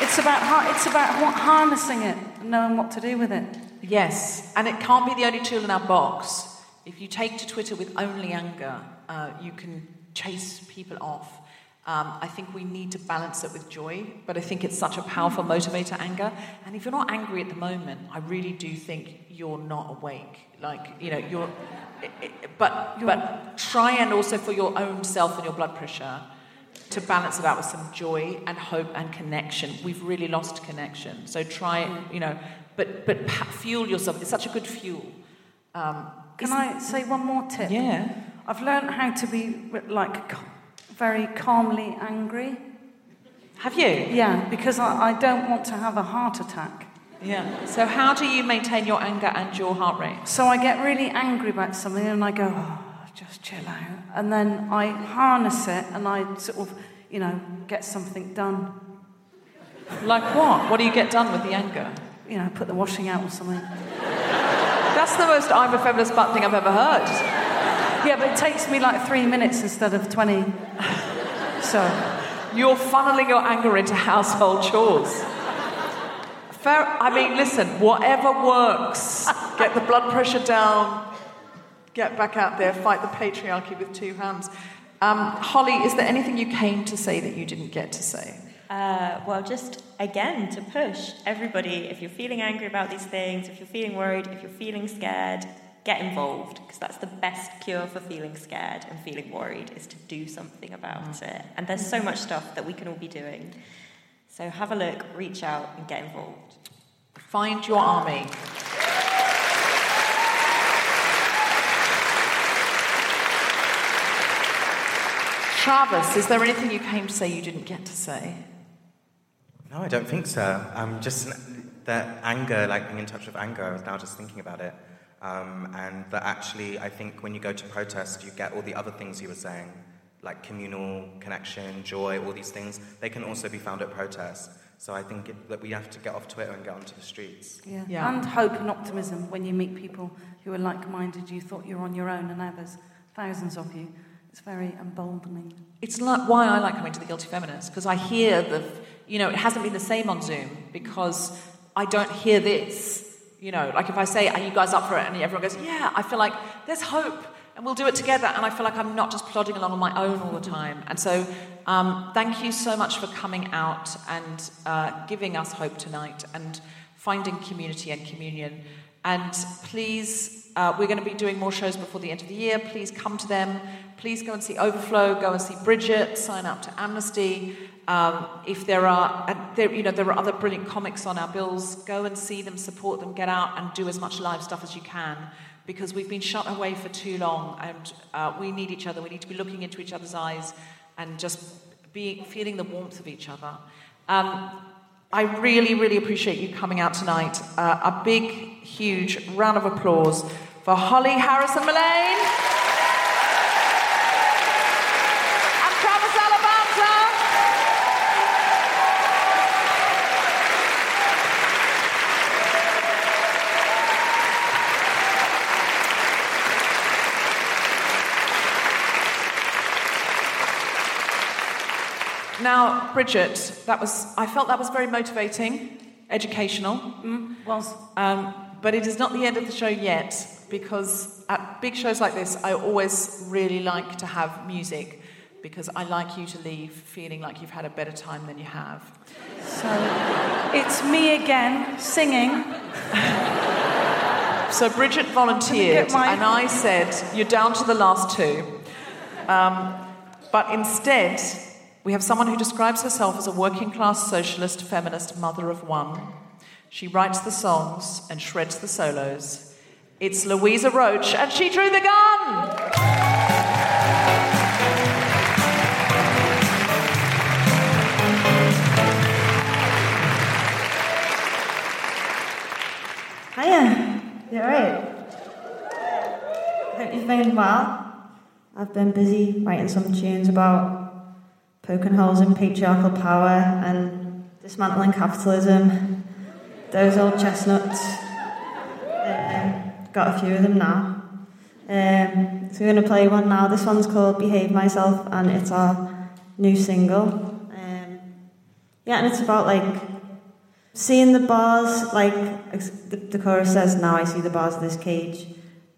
It's about, it's about what, harnessing it and knowing what to do with it. Yes, and it can't be the only tool in our box. If you take to Twitter with only anger, uh, you can chase people off. Um, I think we need to balance it with joy, but I think it's such a powerful motivator, anger. And if you're not angry at the moment, I really do think you're not awake. Like, you know, you're. i- i- But, but try and also for your own self and your blood pressure to balance it out with some joy and hope and connection. We've really lost connection. So try, you know, but, but pa- fuel yourself. It's such a good fuel. Um, Can I say one more tip? Yeah. I've learned how to be like very calmly angry. Have you? Yeah, because I, I don't want to have a heart attack. Yeah. So how do you maintain your anger and your heart rate? So I get really angry about something and I go, oh, just chill out. And then I harness it and I sort of, you know, get something done. Like what? What do you get done with the anger? You know, put the washing out or something. That's the most I'm a feminist butt thing I've ever heard. Yeah, but it takes me like three minutes instead of 20. So. You're funneling your anger into household chores. Fair, I mean, listen, whatever works. Get the blood pressure down, get back out there, fight the patriarchy with two hands. Um, Holly, is there anything you came to say that you didn't get to say? Uh, well, just again to push everybody if you're feeling angry about these things, if you're feeling worried, if you're feeling scared, get involved because that's the best cure for feeling scared and feeling worried is to do something about it. And there's so much stuff that we can all be doing. So have a look, reach out, and get involved. Find your army. Travis, is there anything you came to say you didn't get to say? No, I don't think so. Um, just that anger, like being in touch with anger, I was now just thinking about it. Um, and that actually, I think when you go to protest, you get all the other things you were saying, like communal connection, joy, all these things. They can also be found at protest. So I think it, that we have to get off Twitter and get onto the streets. Yeah. Yeah. And hope and optimism when you meet people who are like minded. You thought you're on your own, and now there's thousands of you. It's very emboldening. It's like why I like coming to the Guilty Feminist because I hear the, you know, it hasn't been the same on Zoom because I don't hear this. You know, like if I say, "Are you guys up for it?" and everyone goes, "Yeah," I feel like there's hope and we'll do it together. And I feel like I'm not just plodding along on my own all the time. And so, um, thank you so much for coming out and uh, giving us hope tonight and finding community and communion. And please, uh, we're going to be doing more shows before the end of the year. Please come to them. Please go and see Overflow. Go and see Bridget. Sign up to Amnesty. Um, if there are, and there, you know, there are other brilliant comics on our bills. Go and see them, support them, get out and do as much live stuff as you can, because we've been shut away for too long, and uh, we need each other. We need to be looking into each other's eyes and just be feeling the warmth of each other. Um, I really, really appreciate you coming out tonight. Uh, a big, huge round of applause for Holly Harrison Mullane and Travis Alabanza. Now, Bridget, that was I felt that was very motivating, educational. Mm, was. Um, but it is not the end of the show yet because at big shows like this, I always really like to have music because I like you to leave feeling like you've had a better time than you have. So it's me again singing. So Bridget volunteered, my- and I said, You're down to the last two. Um, but instead, we have someone who describes herself as a working class socialist feminist mother of one. She writes the songs and shreds the solos. It's Louisa Roach, and she drew the gun! Hiya, you alright? Hope you've been well. I've been busy writing some tunes about poking holes in patriarchal power and dismantling capitalism. Those old chestnuts. Um, got a few of them now. Um, so we're going to play one now. This one's called Behave Myself and it's our new single. Um, yeah, and it's about like seeing the bars, like the, the chorus says, now I see the bars of this cage.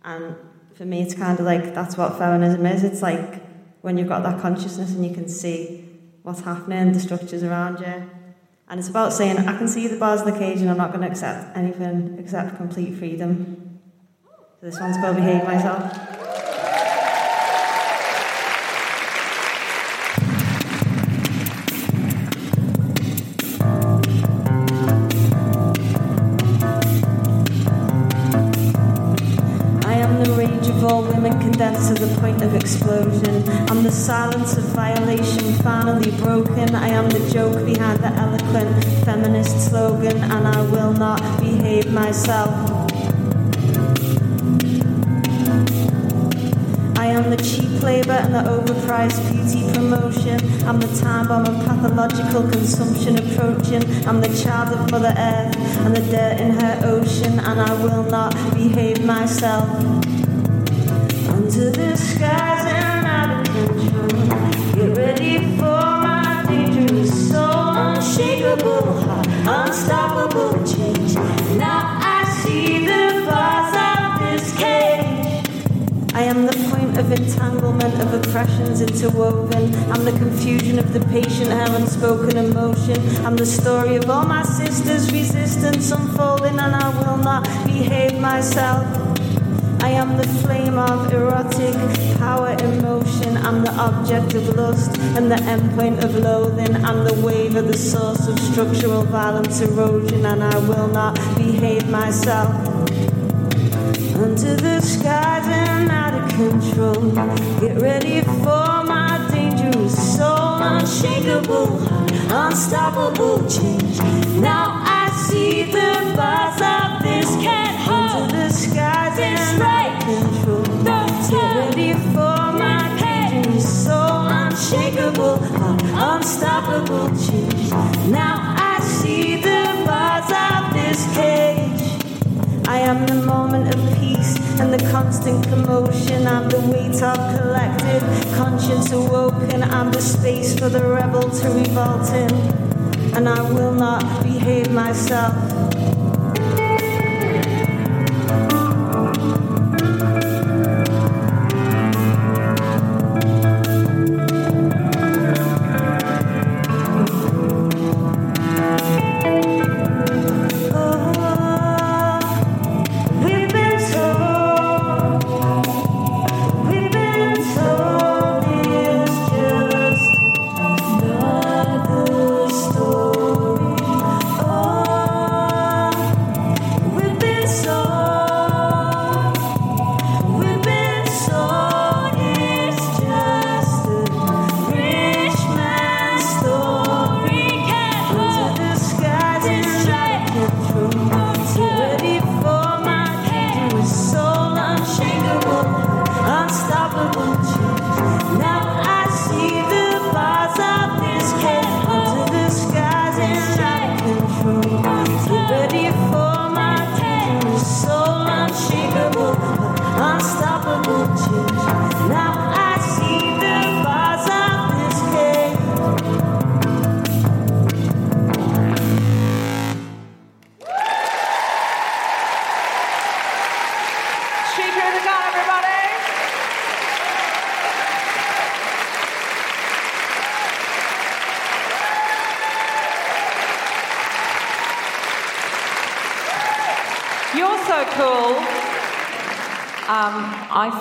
And for me, it's kind of like that's what feminism is. It's like when you've got that consciousness and you can see what's happening, the structures around you. And it's about saying, I can see the bars of the cage and I'm not going to accept anything except complete freedom. So this one's called Behave Myself. Point of explosion. I'm the silence of violation finally broken. I am the joke behind the eloquent feminist slogan, and I will not behave myself. I am the cheap labour and the overpriced beauty promotion. I'm the time bomb of pathological consumption approaching. I'm the child of Mother Earth and the dirt in her ocean, and I will not behave myself. Entanglement of oppressions interwoven. I'm the confusion of the patient, her unspoken emotion. I'm the story of all my sisters' resistance unfolding, and I will not behave myself. I am the flame of erotic power emotion. I'm the object of lust and the endpoint of loathing. I'm the wave of the source of structural violence erosion, and I will not behave myself. Under the skies and out of control. Get ready for my dangerous soul, unshakable, unstoppable change. Now I see the bars am the moment of peace and the constant commotion. I'm the weight of collective conscience awoken. I'm the space for the rebel to revolt in. And I will not behave myself.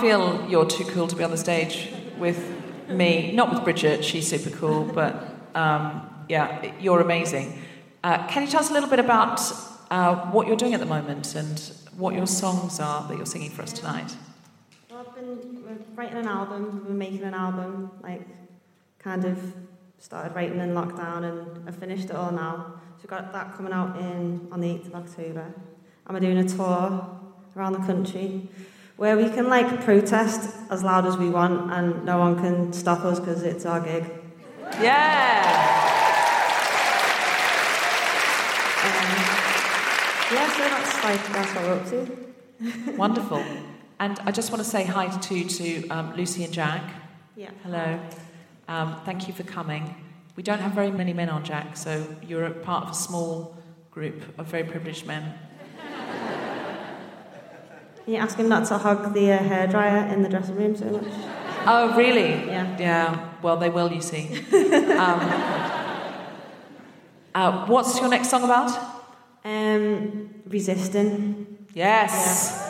Feel you're too cool to be on the stage with me. Not with Bridget, she's super cool, but um, yeah, you're amazing. Uh, can you tell us a little bit about uh, what you're doing at the moment and what your songs are that you're singing for us tonight? Well, I've been writing an album, we've been making an album, like kind of started writing in lockdown and I've finished it all now. So we've got that coming out in on the 8th of October. And we're doing a tour around the country where we can like protest as loud as we want and no one can stop us because it's our gig. Yeah! Yeah, so that's like that's what we're up to. Wonderful. And I just want to say hi to, to um, Lucy and Jack. Yeah. Hello. Um, thank you for coming. We don't have very many men on Jack, so you're a part of a small group of very privileged men. Can you ask him not to hug the uh, hairdryer in the dressing room so much? Oh, really? Yeah. Yeah. Well, they will, you see. um, uh, what's your next song about? Um, resisting. Yes.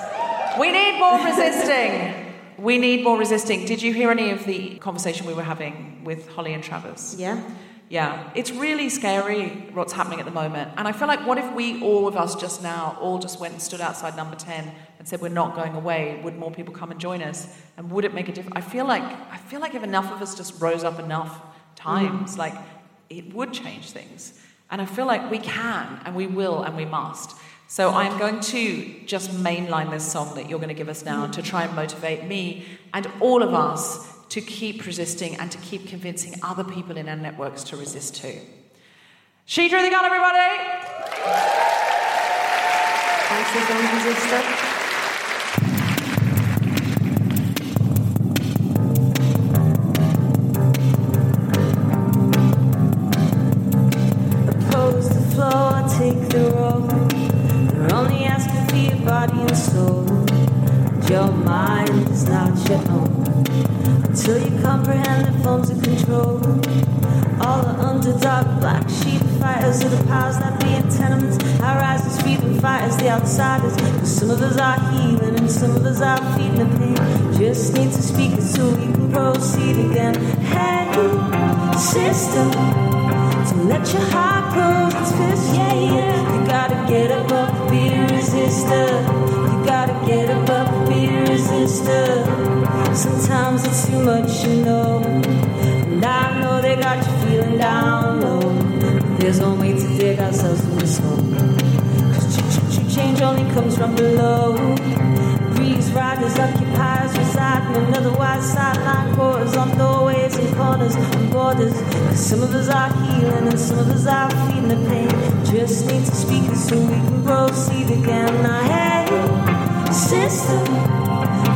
We need more resisting. We need more resisting. Did you hear any of the conversation we were having with Holly and Travis? Yeah. Yeah, it's really scary what's happening at the moment. And I feel like what if we, all of us just now, all just went and stood outside number 10 and said we're not going away? Would more people come and join us? And would it make a difference? I feel like I feel like if enough of us just rose up enough times, like it would change things. And I feel like we can and we will and we must. So I'm going to just mainline this song that you're going to give us now to try and motivate me and all of us to keep resisting and to keep convincing other people in our networks to resist too. She drew the gun, everybody! Thanks for coming, resistor. Body and soul. Your mind is not your own. Until you comprehend the forms of control. All the underdog black sheep fighters are the powers that be in tenements. Our risers, freedom fighters, the outsiders. some of us are healing and some of us are feeling the pain. Just need to speak it so we can proceed again. Hey, system. So let your heart protest, yeah, yeah. You gotta get above, be resistor. You gotta get above, be resistor. Sometimes it's too much, you know. And I know they got you feeling down low. There's no way to dig ourselves from this hole. Cause ch- ch- change only comes from below. Riders, occupiers reside in otherwise sideline quarters on doorways and corners and borders. 'Cause some of us are healing and some of us are feeling the pain. Just need to speak it so we can proceed again. Now, hey, sister,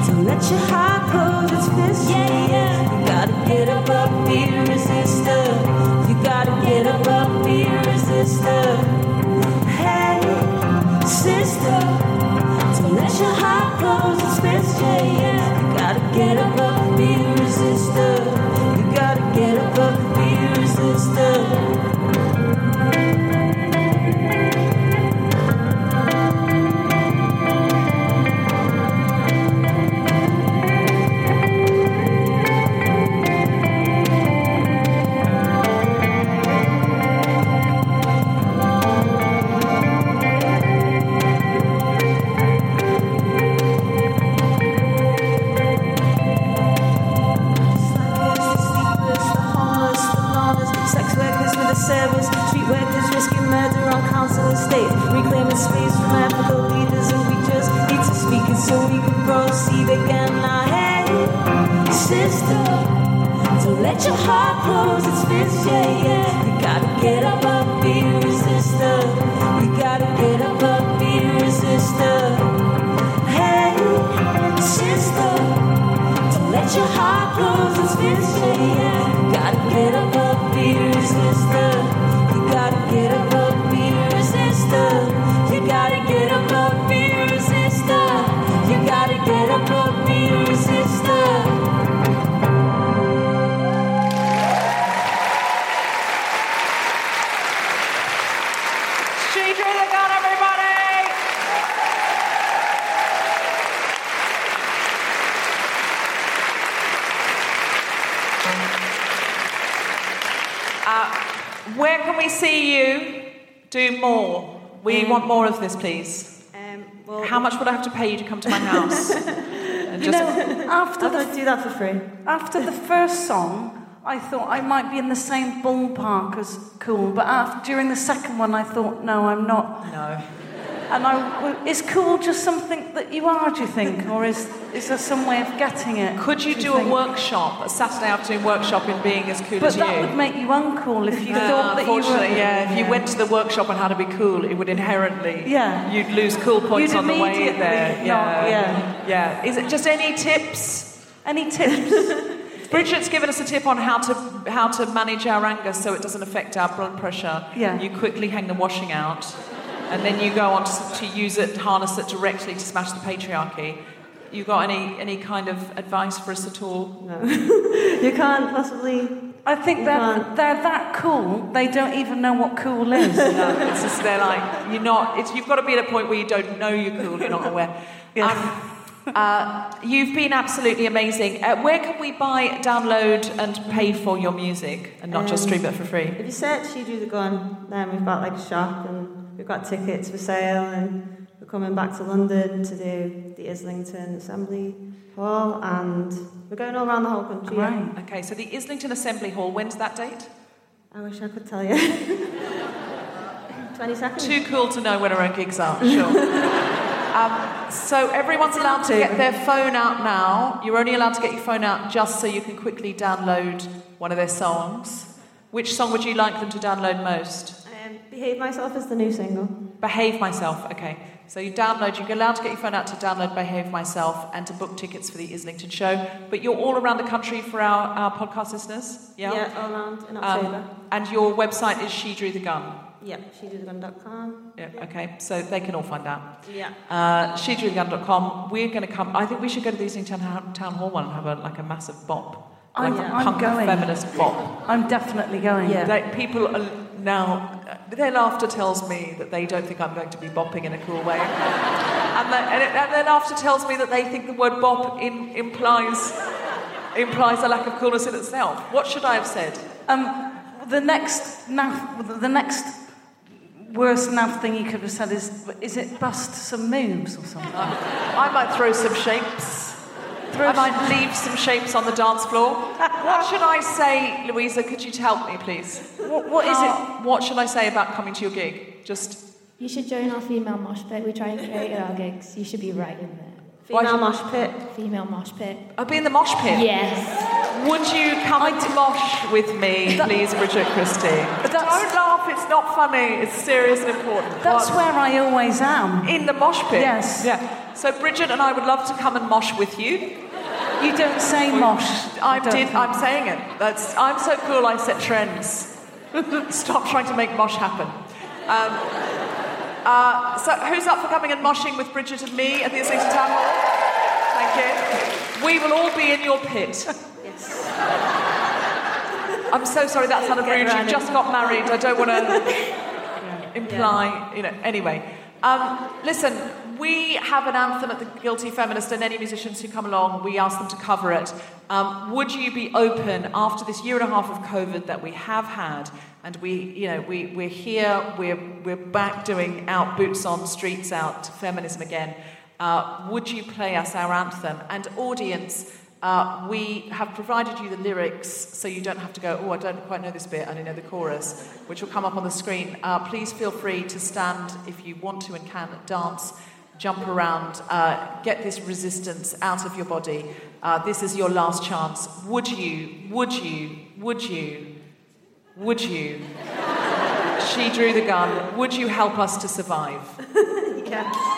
don't let your heart close its fist. Yeah, yeah. You gotta get up, up, be a resistor. You gotta get up, up, be a resistor. Hey, sister. Let your heart close its fist, yeah, yeah. You gotta get up, be a resistor. You gotta get up, space from ethical leaders, and we just need to speak it so we can proceed again. Now, hey, sister, don't let your heart close its fist, yeah, yeah. You gotta get up, up, be resistor. You gotta get up, up, be resistor. Hey, sister. Don't let your heart close its fist, yeah, yeah. You gotta get up, up, be resistor. You gotta get up, want more of this, please. Um, How much would I have to pay you to come to my house? and You just know, after the, do that for free. After the first song, I thought I might be in the same ballpark as Cool, but after, during the second one, I thought, no, I'm not. No. And I, is Cool just something that you are, do you think? Or is, is there some way of getting it? Could you do, a workshop, a Saturday afternoon workshop in being as cool But as you? But that would make you uncool if you Uh, thought that you were. unfortunately, yeah. If you went to the workshop on how to be cool, it would inherently. Yeah. You'd lose cool points You'd on the way there. not- yeah. yeah. Yeah. Is it just any tips? Any tips? Bridget's given us a tip on how to how to manage our anger so it doesn't affect our blood pressure. Yeah. You quickly hang the washing out, and then you go on to, to use it, harness it directly to smash the patriarchy. You got any any kind of advice for us at all? No. you can't possibly. I think they're, they're that cool, they don't even know what cool is. no, it's just they're like you're not. It's, you've got to be at a point where you don't know you're cool. You're not aware. Um, uh, you've been absolutely amazing. Uh, where can we buy, download, and pay for your music, and not just Um, stream it for free? If you search She Drew the Gun, then we've got like a shop and we've got tickets for sale and we're coming back to London to do the Islington Assembly Hall and we're going all around the whole country. yeah. Okay, so the Islington Assembly Hall. When's that date? I wish I could tell you. 20 seconds. Too cool to know when our own gigs are. Sure. Um, so everyone's allowed to get their phone out now. You're only allowed to get your phone out just so you can quickly download one of their songs. Which song would you like them to download most? Um, Behave Myself is the new single. Behave Myself. Okay. So you download. You're allowed to get your phone out to download Behave Myself and to book tickets for the Islington show. But you're all around the country for our, our podcast listeners. Yeah. Yeah, all around in October. Um, and your website is She Drew the Gun. yeah, shedrewthegun.com. Yeah, okay, so they can all find out. Yeah. Uh, SheDrewTheGun.com. We're going to come. I think we should go to the Islington Town, Town Hall one and have a, like a massive bop. I'm, like a I'm going. feminist bop. I'm definitely going. They, people are now, their laughter tells me that they don't think I'm going to be bopping in a cool way. and, they, and, it, and their laughter tells me that they think the word bop in, implies, implies a lack of coolness in itself. What should I have said? Um, the next the next worst naff thing you could have said is, is it bust some moves or something? I might throw some shapes. I might leave some shapes on the dance floor. what should I say, Louisa? Could you help me, please? What, what is it? What should I say about coming to your gig? Just You should join our female mosh pit. We try and create at our gigs. You should be right in there. Female mosh pit. Female mosh pit. I'll be in the mosh pit. Yes. Would you come and mosh with me, please, Bridget Christie? Don't laugh. It's not funny. It's serious and important. That's What? where I always am. In the mosh pit. Yes. Yeah. So Bridget and I would love to come and mosh with you. You don't say mosh. I did, I'm saying it. That's. I'm so cool. I set trends. Stop trying to make mosh happen. Um, uh, so who's up for coming and moshing with Bridget and me at the Islington Town Hall? Thank you. We will all be in your pit. Yes. I'm so sorry that sounded rude. You just got married. I don't want to imply, you know. Anyway, um, listen. We have an anthem at the Guilty Feminist, and any musicians who come along, we ask them to cover it. Um, would you be open after this year and a half of COVID that we have had, and we, you know, we we're here, we're we're back doing out boots on streets out feminism again. Uh, would you play us our anthem? And audience, uh, we have provided you the lyrics so you don't have to go, oh, I don't quite know this bit, and I know the chorus, which will come up on the screen. Uh, please feel free to stand if you want to and can, dance, jump around, uh, get this resistance out of your body. Uh, this is your last chance. Would you, would you, would you, would you? she drew the gun. Would you help us to survive? Yeah.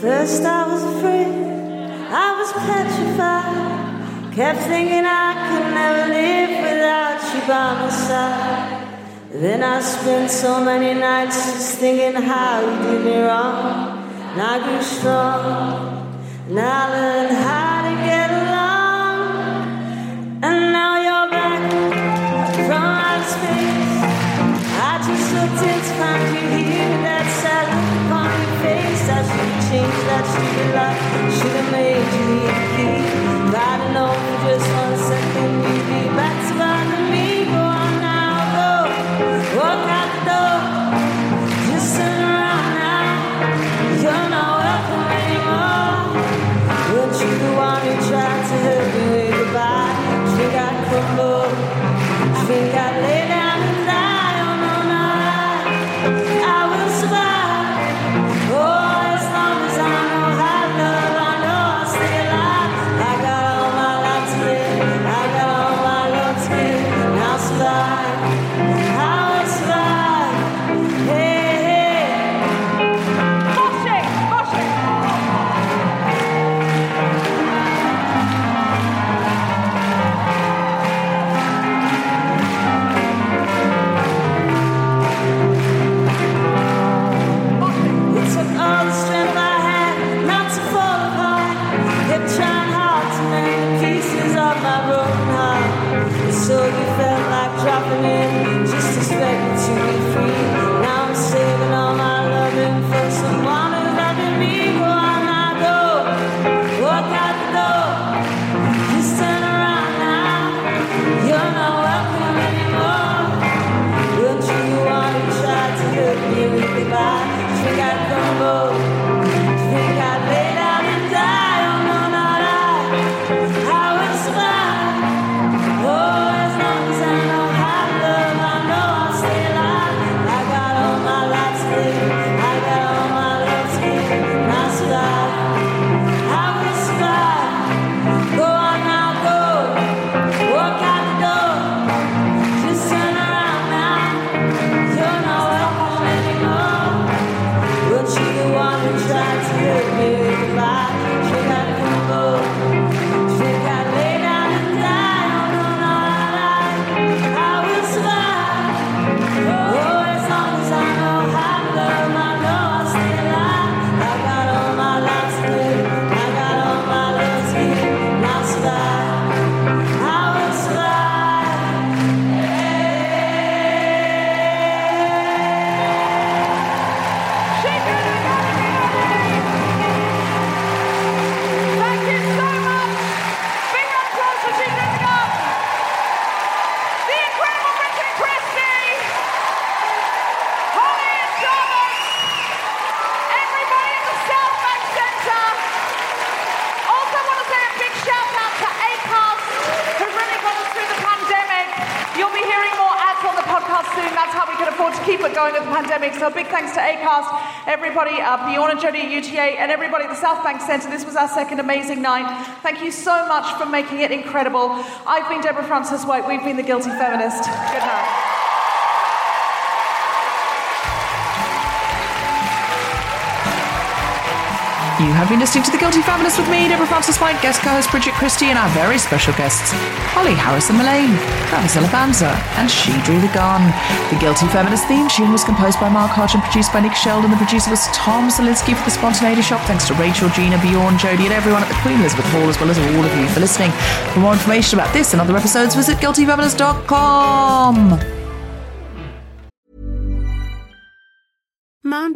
First I was afraid, I was petrified. Kept thinking I could never live without you by my side. Then I spent so many nights just thinking how you did me wrong. And I grew strong, and I learned how Should have made you leave the have known for just everybody, uh, Bjorn and Jodie at UTA, and everybody at the South Bank Centre. This was our second amazing night. Thank you so much for making it incredible. I've been Deborah Frances-White. We've been the Guilty Feminist. Good night. You have been listening to The Guilty Feminist with me, Deborah Frances-White, guest co-host Bridget Christie, and our very special guests, Holly Harrison Mullane, Travis Alabanza, and She Drew the Gun. The Guilty Feminist theme tune was composed by Mark Hodge and produced by Nick Sheldon. The producer was Tom Zielinski for the Spontaneity Shop. Thanks to Rachel, Gina, Bjorn, Jodie, and everyone at the Queen Elizabeth Hall, as well as all of you for listening. For more information about this and other episodes, visit guiltyfeminist.com.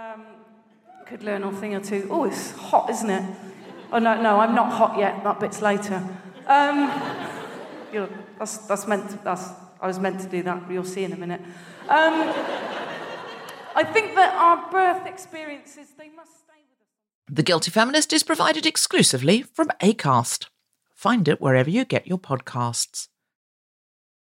Um, could learn a thing or two. Oh, it's hot, isn't it? Oh no, no, I'm not hot yet. That bit's later. Um, you know, that's that's meant. To, that's I was meant to do that. but You'll see in a minute. Um, I think that our birth experiences they must stay with us. The Guilty Feminist is provided exclusively from ACAST. Find it wherever you get your podcasts.